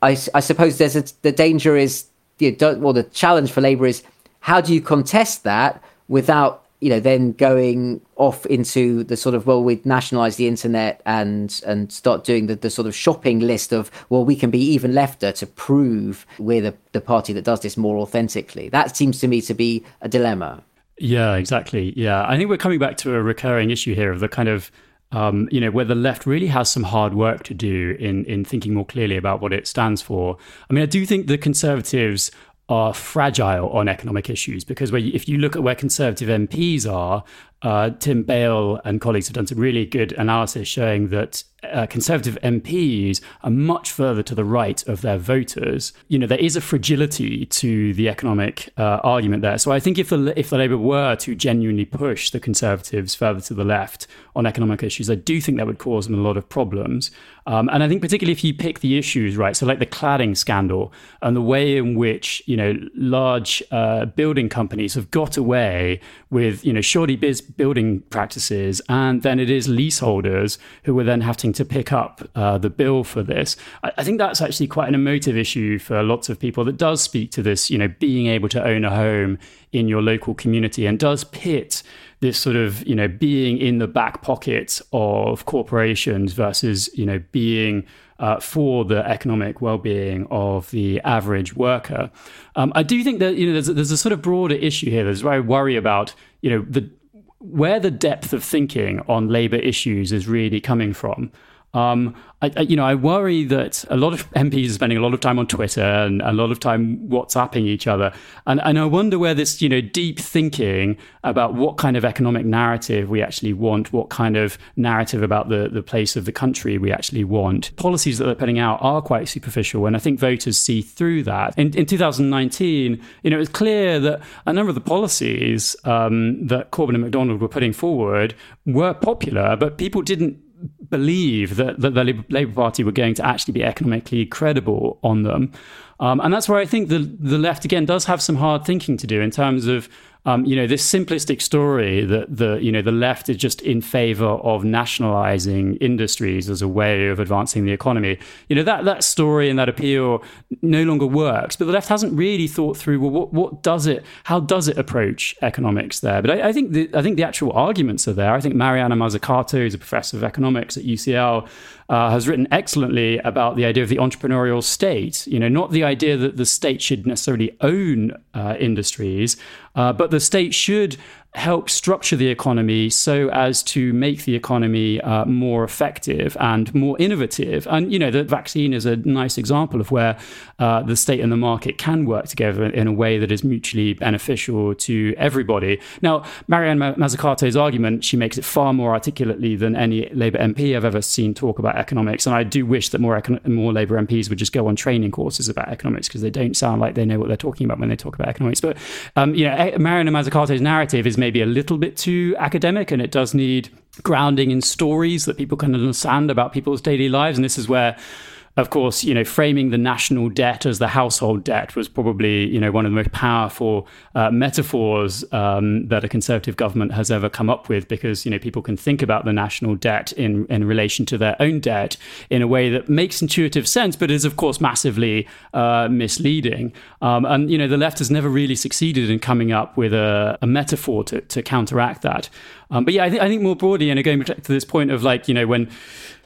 I, I, suppose there's a, the danger is, you know, well, the challenge for Labour is how do you contest that without you know, then going off into the sort of well, we'd nationalise the internet and and start doing the, the sort of shopping list of well, we can be even lefter to prove we're the, the party that does this more authentically. That seems to me to be a dilemma. Yeah, exactly. Yeah, I think we're coming back to a recurring issue here of the kind of um, you know, where the left really has some hard work to do in in thinking more clearly about what it stands for. I mean, I do think the conservatives are fragile on economic issues because if you look at where conservative MPs are, uh, Tim Bale and colleagues have done some really good analysis showing that uh, Conservative MPs are much further to the right of their voters. You know, there is a fragility to the economic uh, argument there. So I think if the if the Labour were to genuinely push the Conservatives further to the left on economic issues, I do think that would cause them a lot of problems. Um, and I think particularly if you pick the issues right, so like the cladding scandal and the way in which you know large uh, building companies have got away with you know shoddy biz building practices, and then it is leaseholders who are then having to pick up uh, the bill for this. I, I, think that's actually quite an emotive issue for lots of people that does speak to this, you know, being able to own a home in your local community and does pit this sort of, you know, being in the back pocket of corporations versus, you know, being uh, for the economic well-being of the average worker. Um, I do think that you know there's, there's a sort of broader issue here. There's very worry about you know the where the depth of thinking on labor issues is really coming from. Um, I, I, you know, I worry that a lot of MPs are spending a lot of time on Twitter and a lot of time WhatsApping each other, and and I wonder where this, you know, deep thinking about what kind of economic narrative we actually want, what kind of narrative about the the place of the country we actually want. Policies that they're putting out are quite superficial, and I think voters see through that. In, in 2019, you know, it was clear that a number of the policies um, that Corbyn and McDonnell were putting forward were popular, but people didn't believe that, that the Labour Party were going to actually be economically credible on them. Um, and that's where I think the, the left, again, does have some hard thinking to do in terms of um, you know, this simplistic story that the you know the left is just in favor of nationalizing industries as a way of advancing the economy. You know that that story and that appeal no longer works. But the left hasn't really thought through well, what what does it? How does it approach economics there? But I, I think the I think the actual arguments are there. I think Mariana Mazzucato, who's a professor of economics at UCL, uh, has written excellently about the idea of the entrepreneurial state. You know, not the idea that the state should necessarily own uh, industries, uh, but the state should help structure the economy so as to make the economy uh, more effective and more innovative. And, you know, the vaccine is a nice example of where uh, the state and the market can work together in a way that is mutually beneficial to everybody. Now, Mariana Mazzucato's argument, she makes it far more articulately than any Labour MP I've ever seen talk about economics. And I do wish that more, econ- more Labour MPs would just go on training courses about economics because they don't sound like they know what they're talking about when they talk about economics. But, um, you know, Mariana Mazzucato's narrative is maybe a little bit too academic and it does need grounding in stories that people can understand about people's daily lives. And this is where of course, you know, framing the national debt as the household debt was probably, you know, one of the most powerful uh, metaphors um, that a conservative government has ever come up with, because you know people can think about the national debt in in relation to their own debt in a way that makes intuitive sense, but is of course massively uh, misleading. Um, and you know, the left has never really succeeded in coming up with a, a metaphor to, to counteract that. Um, but yeah, I, th- I think more broadly, and back to this point of like, you know, when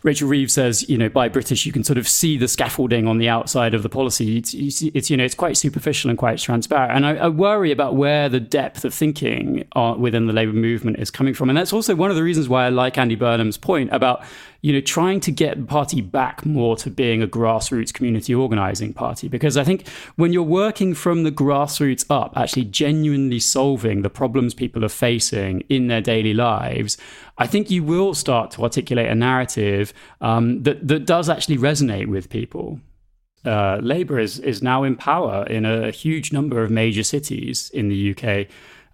Rachel Reeves says, you know, buy British, you can sort of see the scaffolding on the outside of the policy. It's, it's you know, it's quite superficial and quite transparent. And I, I worry about where the depth of thinking uh, within the Labour movement is coming from. And that's also one of the reasons why I like Andy Burnham's point about you know, trying to get the party back more to being a grassroots community organizing party. Because I think when you're working from the grassroots up, actually genuinely solving the problems people are facing in their daily lives, I think you will start to articulate a narrative um, that that does actually resonate with people. Uh, Labour is is now in power in a huge number of major cities in the UK.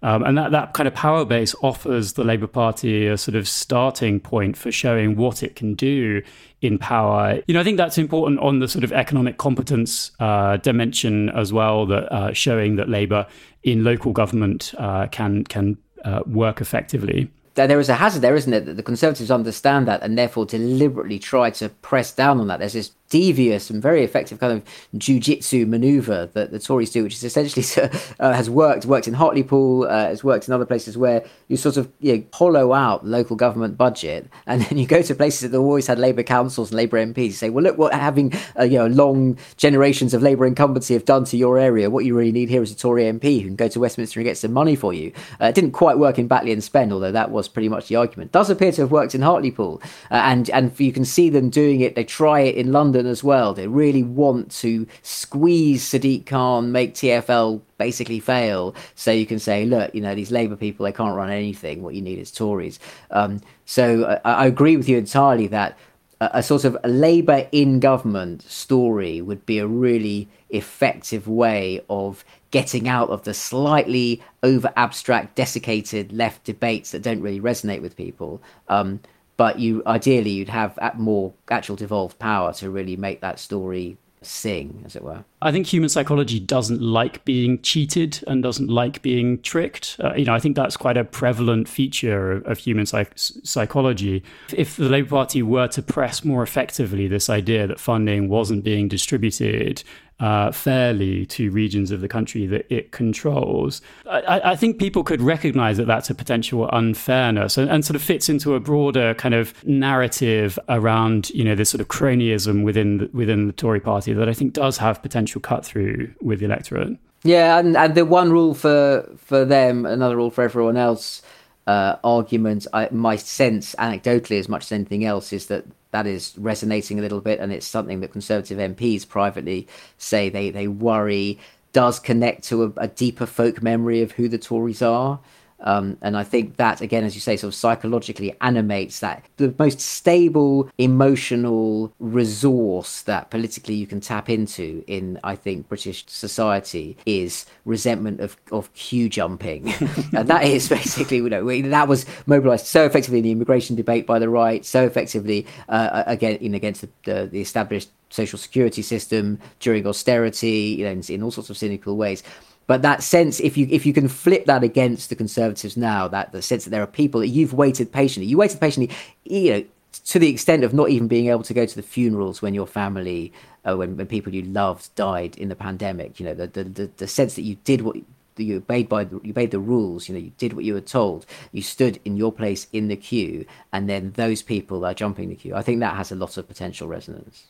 Um, and that, that kind of power base offers the Labour Party a sort of starting point for showing what it can do in power. You know, I think that's important on the sort of economic competence uh, dimension as well, that uh, showing that Labour in local government uh, can can uh, work effectively there is a hazard there, isn't it? That the Conservatives understand that and therefore deliberately try to press down on that. There's this devious and very effective kind of jujitsu maneuver that the Tories do, which is essentially uh, has worked, worked in Hartlepool, uh, has worked in other places where you sort of you know, hollow out local government budget, and then you go to places that have always had Labour councils and Labour MPs. Say, well, look what having uh, you know long generations of Labour incumbency have done to your area. What you really need here is a Tory MP who can go to Westminster and get some money for you. Uh, it didn't quite work in Batley and Spen, although that was pretty much the argument. Does appear to have worked in Hartlepool, uh, and and you can see them doing it. They try it in London As well. They really want to squeeze Sadiq Khan, make TFL basically fail. So you can say, look, you know, these Labour people, they can't run anything. What you need is Tories. Um, so I, I, agree with you entirely that a, a sort of Labour in government story would be a really effective way of getting out of the slightly over abstract, desiccated left debates that don't really resonate with people. Um, but you ideally you'd have more actual devolved power to really make that story sing, as it were. I think human psychology doesn't like being cheated and doesn't like being tricked. Uh, you know, I think that's quite a prevalent feature of, of human psych- psychology. If the Labour Party were to press more effectively this idea that funding wasn't being distributed uh, fairly to regions of the country that it controls. I, I, think people could recognize that that's a potential unfairness and, and, sort of fits into a broader kind of narrative around, you know, this sort of cronyism within the, within the Tory party that I think does have potential cut through with the electorate. Yeah, and, and the one rule for, for them, another rule for everyone else uh, argument, I, my sense, anecdotally, as much as anything else, is that that is resonating a little bit, and it's something that Conservative MPs privately say they, they worry does connect to a, a deeper folk memory of who the Tories are. Um, and I think that, again, as you say, sort of psychologically animates that. The most stable emotional resource that politically you can tap into in, I think, British society is resentment of, of queue jumping. and that is basically, you know, that was mobilized so effectively in the immigration debate by the right, so effectively uh, again, in, against the, the, the established social security system during austerity, you know, in, in all sorts of cynical ways. But that sense, if you if you can flip that against the Conservatives now, that the sense that there are people that you've waited patiently, you waited patiently, you know, to the extent of not even being able to go to the funerals when your family, uh, when when people you loved died in the pandemic. You know, the the the, the sense that you did what you obeyed by the, you obeyed the rules. You know, you did what you were told. You stood in your place in the queue, and then those people are jumping the queue. I think that has a lot of potential resonance.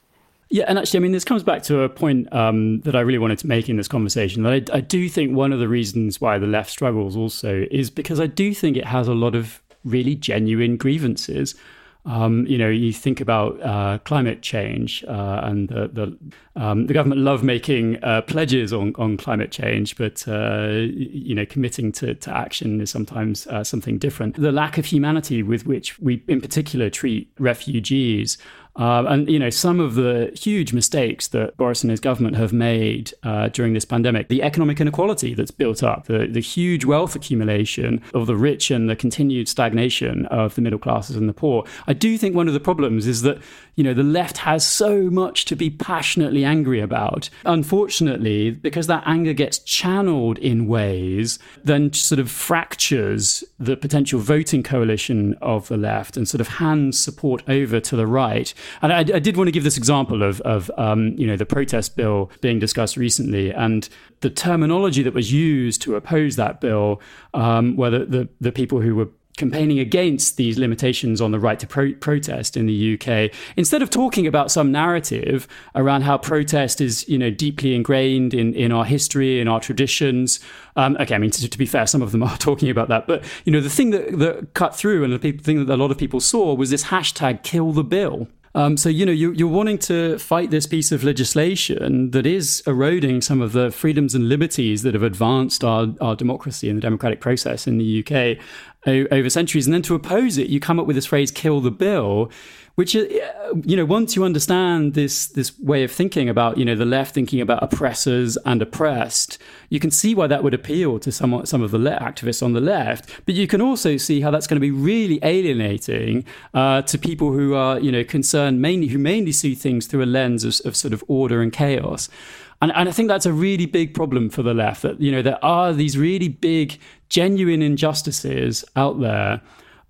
Yeah, and actually, I mean, this comes back to a point um, that I really wanted to make in this conversation. That I, I, do think one of the reasons why the left struggles also is because I do think it has a lot of really genuine grievances. Um, you know, you think about uh, climate change uh, and the the, um, the, government love making uh, pledges on, on climate change, but uh, you know, committing to, to action is sometimes uh, something different. The lack of humanity with which we, in particular, treat refugees uh, and you know some of the huge mistakes that Boris and his government have made uh, during this pandemic, the economic inequality that's built up, the, the huge wealth accumulation of the rich, and the continued stagnation of the middle classes and the poor. I do think one of the problems is that you know the left has so much to be passionately angry about. Unfortunately, because that anger gets channeled in ways, then sort of fractures the potential voting coalition of the left and sort of hands support over to the right. And I, I did want to give this example of, of um, you know, the protest bill being discussed recently and the terminology that was used to oppose that bill, um, the, the people who were campaigning against these limitations on the right to pro- protest in the UK, instead of talking about some narrative around how protest is, you know, deeply ingrained in, in our history, in our traditions. Um, okay, I mean, to, to, be fair, some of them are talking about that. But, you know, the thing that, that cut through and the people, thing that a lot of people saw was this hashtag kill the bill. Um, so, you know, you, you're wanting to fight this piece of legislation that is eroding some of the freedoms and liberties that have advanced our, our democracy and the democratic process in the UK. Over centuries. And then to oppose it, you come up with this phrase "kill the bill," which uh, you know once you understand this this way of thinking about you know the left thinking about oppressors and oppressed you can see why that would appeal to some some of the activists on the left but you can also see how that's going to be really alienating uh, to people who are you know concerned mainly who mainly see things through a lens of, of sort of order and chaos and, and I think that's a really big problem for the left that you know there are these really big genuine injustices out there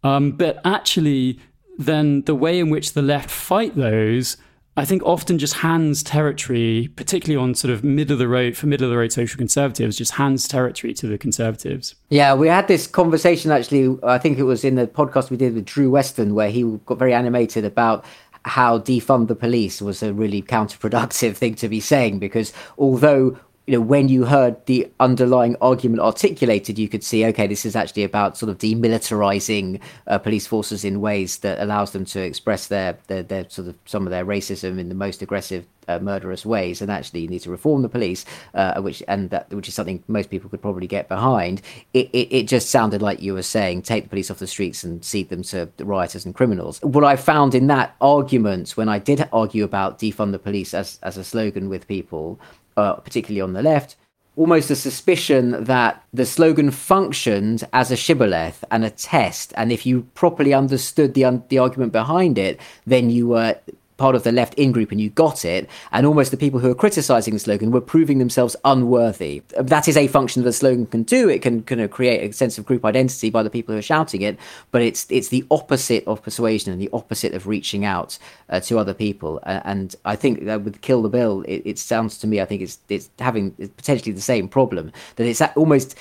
um, but actually then the way in which the left fight those, I think often just hands territory, particularly on sort of middle of the road for middle of the road social conservatives, just hands territory to the conservatives. Yeah, we had this conversation actually. I think it was in the podcast we did with Drew Westen, where he got very animated about how defund the police was a really counterproductive thing to be saying because although you know, when you heard the underlying argument articulated, you could see, okay, this is actually about sort of demilitarizing uh, police forces in ways that allows them to express their, their, their sort of some of their racism in the most aggressive, uh, murderous ways. And actually, you need to reform the police, uh, which and that which is something most people could probably get behind. It, it, it just sounded like you were saying, take the police off the streets and cede them to the rioters and criminals. What I found in that argument, when I did argue about defund the police as as a slogan with people uh, particularly on the left, almost a suspicion that the slogan functioned as a shibboleth and a test. And if you properly understood the, un- the argument behind it, then you were part of the left in group and you got it, and almost the people who are criticizing the slogan were proving themselves unworthy. That is a function that a slogan can do. It can kind of create a sense of group identity by the people who are shouting it, but it's it's the opposite of persuasion and the opposite of reaching out uh, to other people. Uh, and I think that with Kill the Bill, it, it sounds to me, I think it's it's having potentially the same problem that it's almost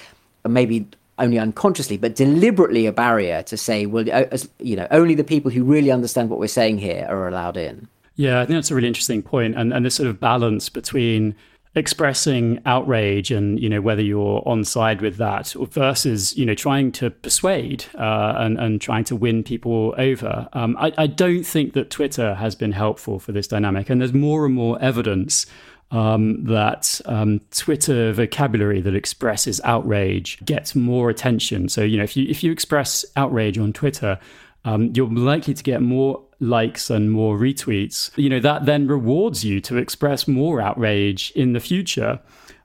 maybe only unconsciously, but deliberately a barrier to say, well, you know, only the people who really understand what we're saying here are allowed in. Yeah, I think that's a really interesting point, and and this sort of balance between expressing outrage and you know whether you're on side with that versus you know trying to persuade uh, and and trying to win people over. Um, I, I don't think that Twitter has been helpful for this dynamic, and there's more and more evidence um, that um, Twitter vocabulary that expresses outrage gets more attention. So you know, if you if you express outrage on Twitter, um, you're likely to get more likes and more retweets. You know that then rewards you to express more outrage in the future.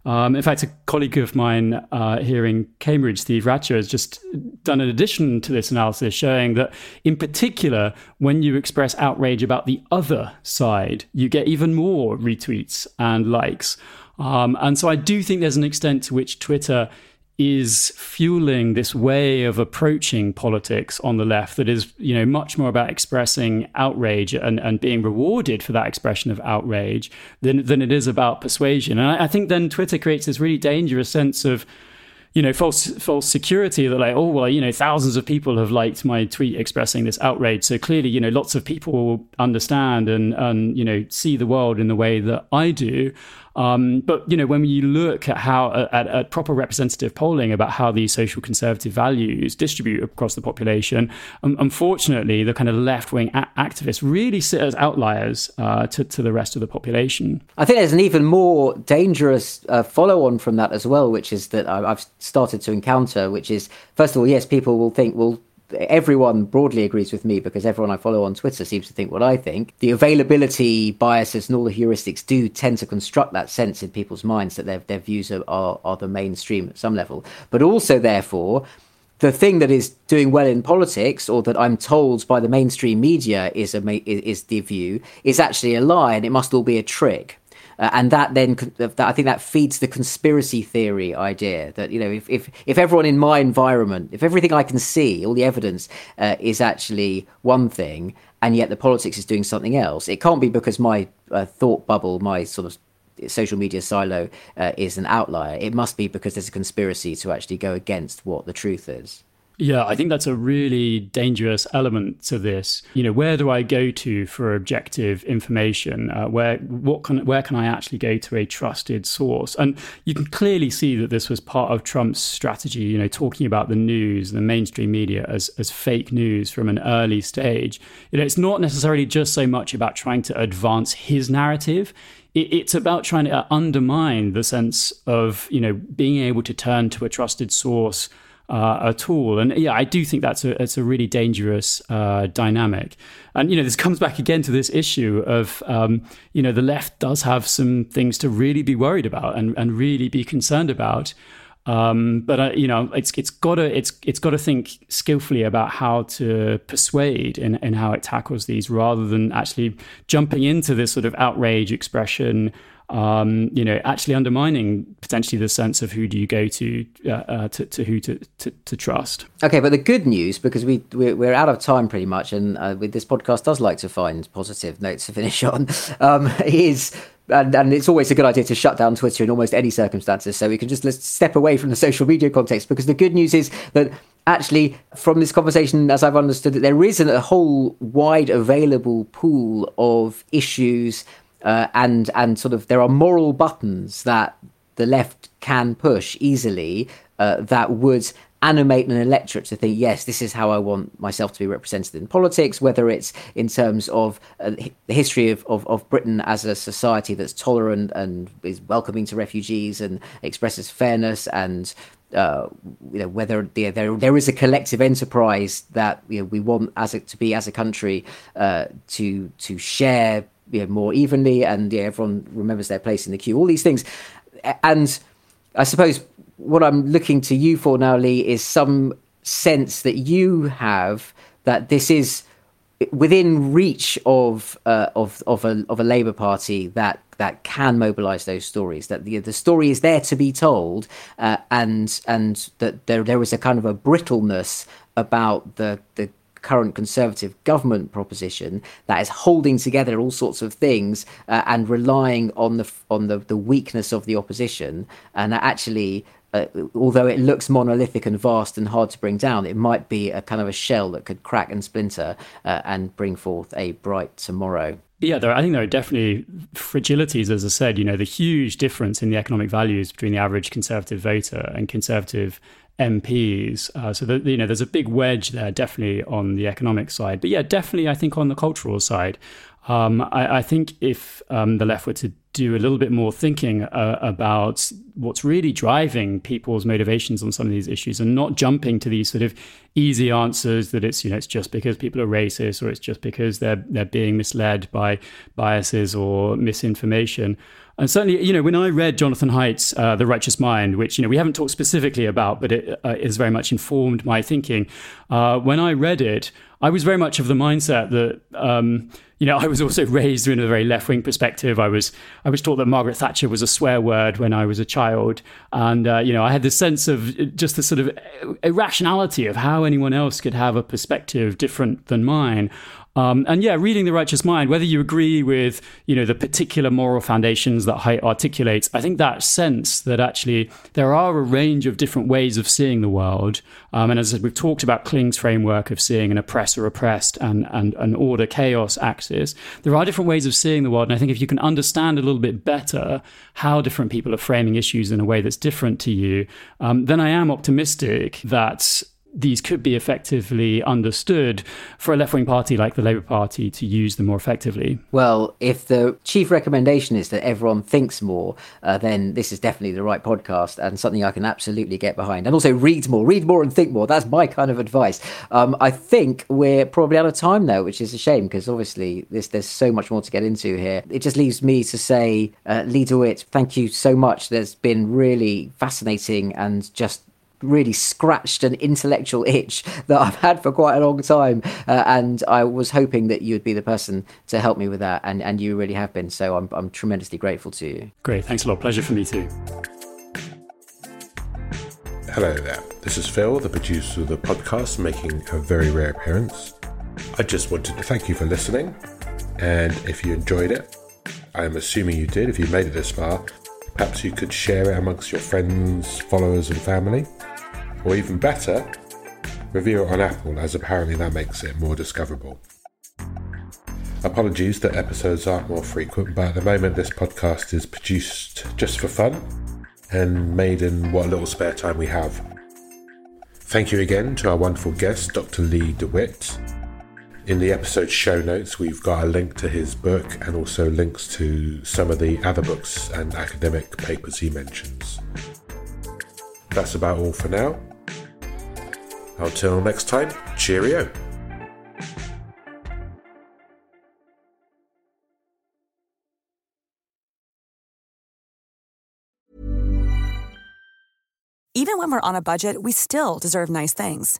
Um, in fact, a colleague of mine uh, here in Cambridge, Steve Rathje, has just done an addition to this analysis showing that, in particular, when you express outrage about the other side, you get even more retweets and likes. Um, and so I do think there's an extent to which Twitter is fueling this way of approaching politics on the left that is, you know, much more about expressing outrage and, and being rewarded for that expression of outrage than, than it is about persuasion. And I, I think then Twitter creates this really dangerous sense of, you know, false false security that like, oh well, you know, thousands of people have liked my tweet expressing this outrage. So clearly, you know, lots of people understand and and you know see the world in the way that I do. Um, but you know, when you look at how at, at, proper representative polling about how these social conservative values distribute across the population, um, unfortunately, the kind of left wing a- activists really sit as outliers uh, to, to the rest of the population. I think there's an even more dangerous uh, follow on from that as well, which is that I've started to encounter, which is first of all, yes, people will think, well, everyone broadly agrees with me because everyone I follow on Twitter seems to think what I think. The availability biases and all the heuristics do tend to construct that sense in people's minds that their, their views are, are, are the mainstream at some level. But also, therefore, the thing that is doing well in politics, or that I'm told by the mainstream media is a is the view, is actually a lie, and it must all be a trick. Uh, and that then that, I think that feeds the conspiracy theory idea that you know if, if if everyone in my environment, if everything I can see, all the evidence uh, is actually one thing, and yet the politics is doing something else, it can't be because my uh, thought bubble, my sort of social media silo uh, is an outlier. It must be because there's a conspiracy to actually go against what the truth is. Yeah, I think that's a really dangerous element to this. You know, where do I go to for objective information? Uh, where what can where can I actually go to a trusted source? And you can clearly see that this was part of Trump's strategy. You know, talking about the news, the mainstream media as as fake news from an early stage. You know, it's not necessarily just so much about trying to advance his narrative it's about trying to undermine the sense of you know being able to turn to a trusted source uh, at all. And yeah, I do think that's a it's a really dangerous uh, dynamic. And you know, this comes back again to this issue of um, you know the left does have some things to really be worried about and and really be concerned about. Um, but uh, you know, it's it's got to it's it's got to think skillfully about how to persuade in, in how it tackles these, rather than actually jumping into this sort of outrage expression um, you know, actually undermining potentially the sense of who do you go to, uh, uh, to, to, who to, to, to, trust. Okay, but the good news, because we we're, we're out of time pretty much, and uh, this podcast does like to find positive notes to finish on, um, is. And, and, it's always a good idea to shut down Twitter in almost any circumstances, so we can just step away from the social media context. Because the good news is that actually, from this conversation, as I've understood it, there isn't a whole wide available pool of issues uh, and and sort of there are moral buttons that the left can push easily uh, that would animate an electorate to think, yes, this is how I want myself to be represented in politics, whether it's in terms of uh, the history of, of, of, Britain as a society that's tolerant and is welcoming to refugees and expresses fairness and uh, you know whether there, there is a collective enterprise that you know, we want as a, to be as a country uh, to to share you know, more evenly, and yeah, everyone remembers their place in the queue. All these things, and I suppose what I'm looking to you for now, Lee, is some sense that you have that this is within reach of uh, of of a of a Labour Party that that can mobilise those stories. That the the story is there to be told, uh, and and that there there is a kind of a brittleness about the the current Conservative government proposition that is holding together all sorts of things uh, and relying on the on the, the weakness of the opposition, and actually. Uh, although it looks monolithic and vast and hard to bring down, it might be a kind of a shell that could crack and splinter uh, and bring forth a bright tomorrow. Yeah, there, I think there are definitely fragilities, as I said. You know, the huge difference in the economic values between the average conservative voter and conservative MPs. Uh, so that you know, there's a big wedge there, definitely on the economic side. But yeah, definitely, I think on the cultural side, um, I, I, think if um, the left were to do a little bit more thinking uh, about what's really driving people's motivations on some of these issues, and not jumping to these sort of easy answers that it's you know it's just because people are racist or it's just because they're they're being misled by biases or misinformation. And certainly, you know, when I read Jonathan Haidt's uh, The Righteous Mind, which, you know, we haven't talked specifically about, but it uh, has very much informed my thinking. Uh, when I read it, I was very much of the mindset that, um, you know, I was also raised in a very left wing perspective. I was I was taught that Margaret Thatcher was a swear word when I was a child, and uh, you know, I had this sense of just the sort of irrationality of how anyone else could have a perspective different than mine. Um, and yeah, reading The Righteous Mind, whether you agree with, you know, the particular moral foundations that Haidt articulates, I think that sense that actually there are a range of different ways of seeing the world. Um, and as I said, we've talked about Kling's framework of seeing an oppressor oppressed and, and an order chaos axis, there are different ways of seeing the world. And I think if you can understand a little bit better how different people are framing issues in a way that's different to you, um, then I am optimistic that these could be effectively understood for a left wing party like the Labour Party to use them more effectively? Well, if the chief recommendation is that everyone thinks more, uh, then this is definitely the right podcast and something I can absolutely get behind. And also read more, read more and think more. That's my kind of advice. Um, I think we're probably out of time now, which is a shame because obviously this, there's so much more to get into here. It just leaves me to say, uh, Lee de-Wit, thank you so much. There's been really fascinating and just really scratched an intellectual itch that I've had for quite a long time. Uh, and I was hoping that you'd be the person to help me with that. And, and you really have been. So I'm, I'm tremendously grateful to you. Great. Thanks a lot. Pleasure for me too. Hello there. This is Phil, the producer of the podcast, making a very rare appearance. I just wanted to thank you for listening. And if you enjoyed it, I'm assuming you did, if you made it this far, perhaps you could share it amongst your friends, followers, and family. Or even better, review it on Apple, as apparently that makes it more discoverable. Apologies that episodes aren't more frequent, but at the moment this podcast is produced just for fun and made in what little spare time we have. Thank you again to our wonderful guest, Dr. Lee de-Wit. In the episode show notes, we've got a link to his book and also links to some of the other books and academic papers he mentions. That's about all for now. Until next time, cheerio. Even when we're on a budget, we still deserve nice things.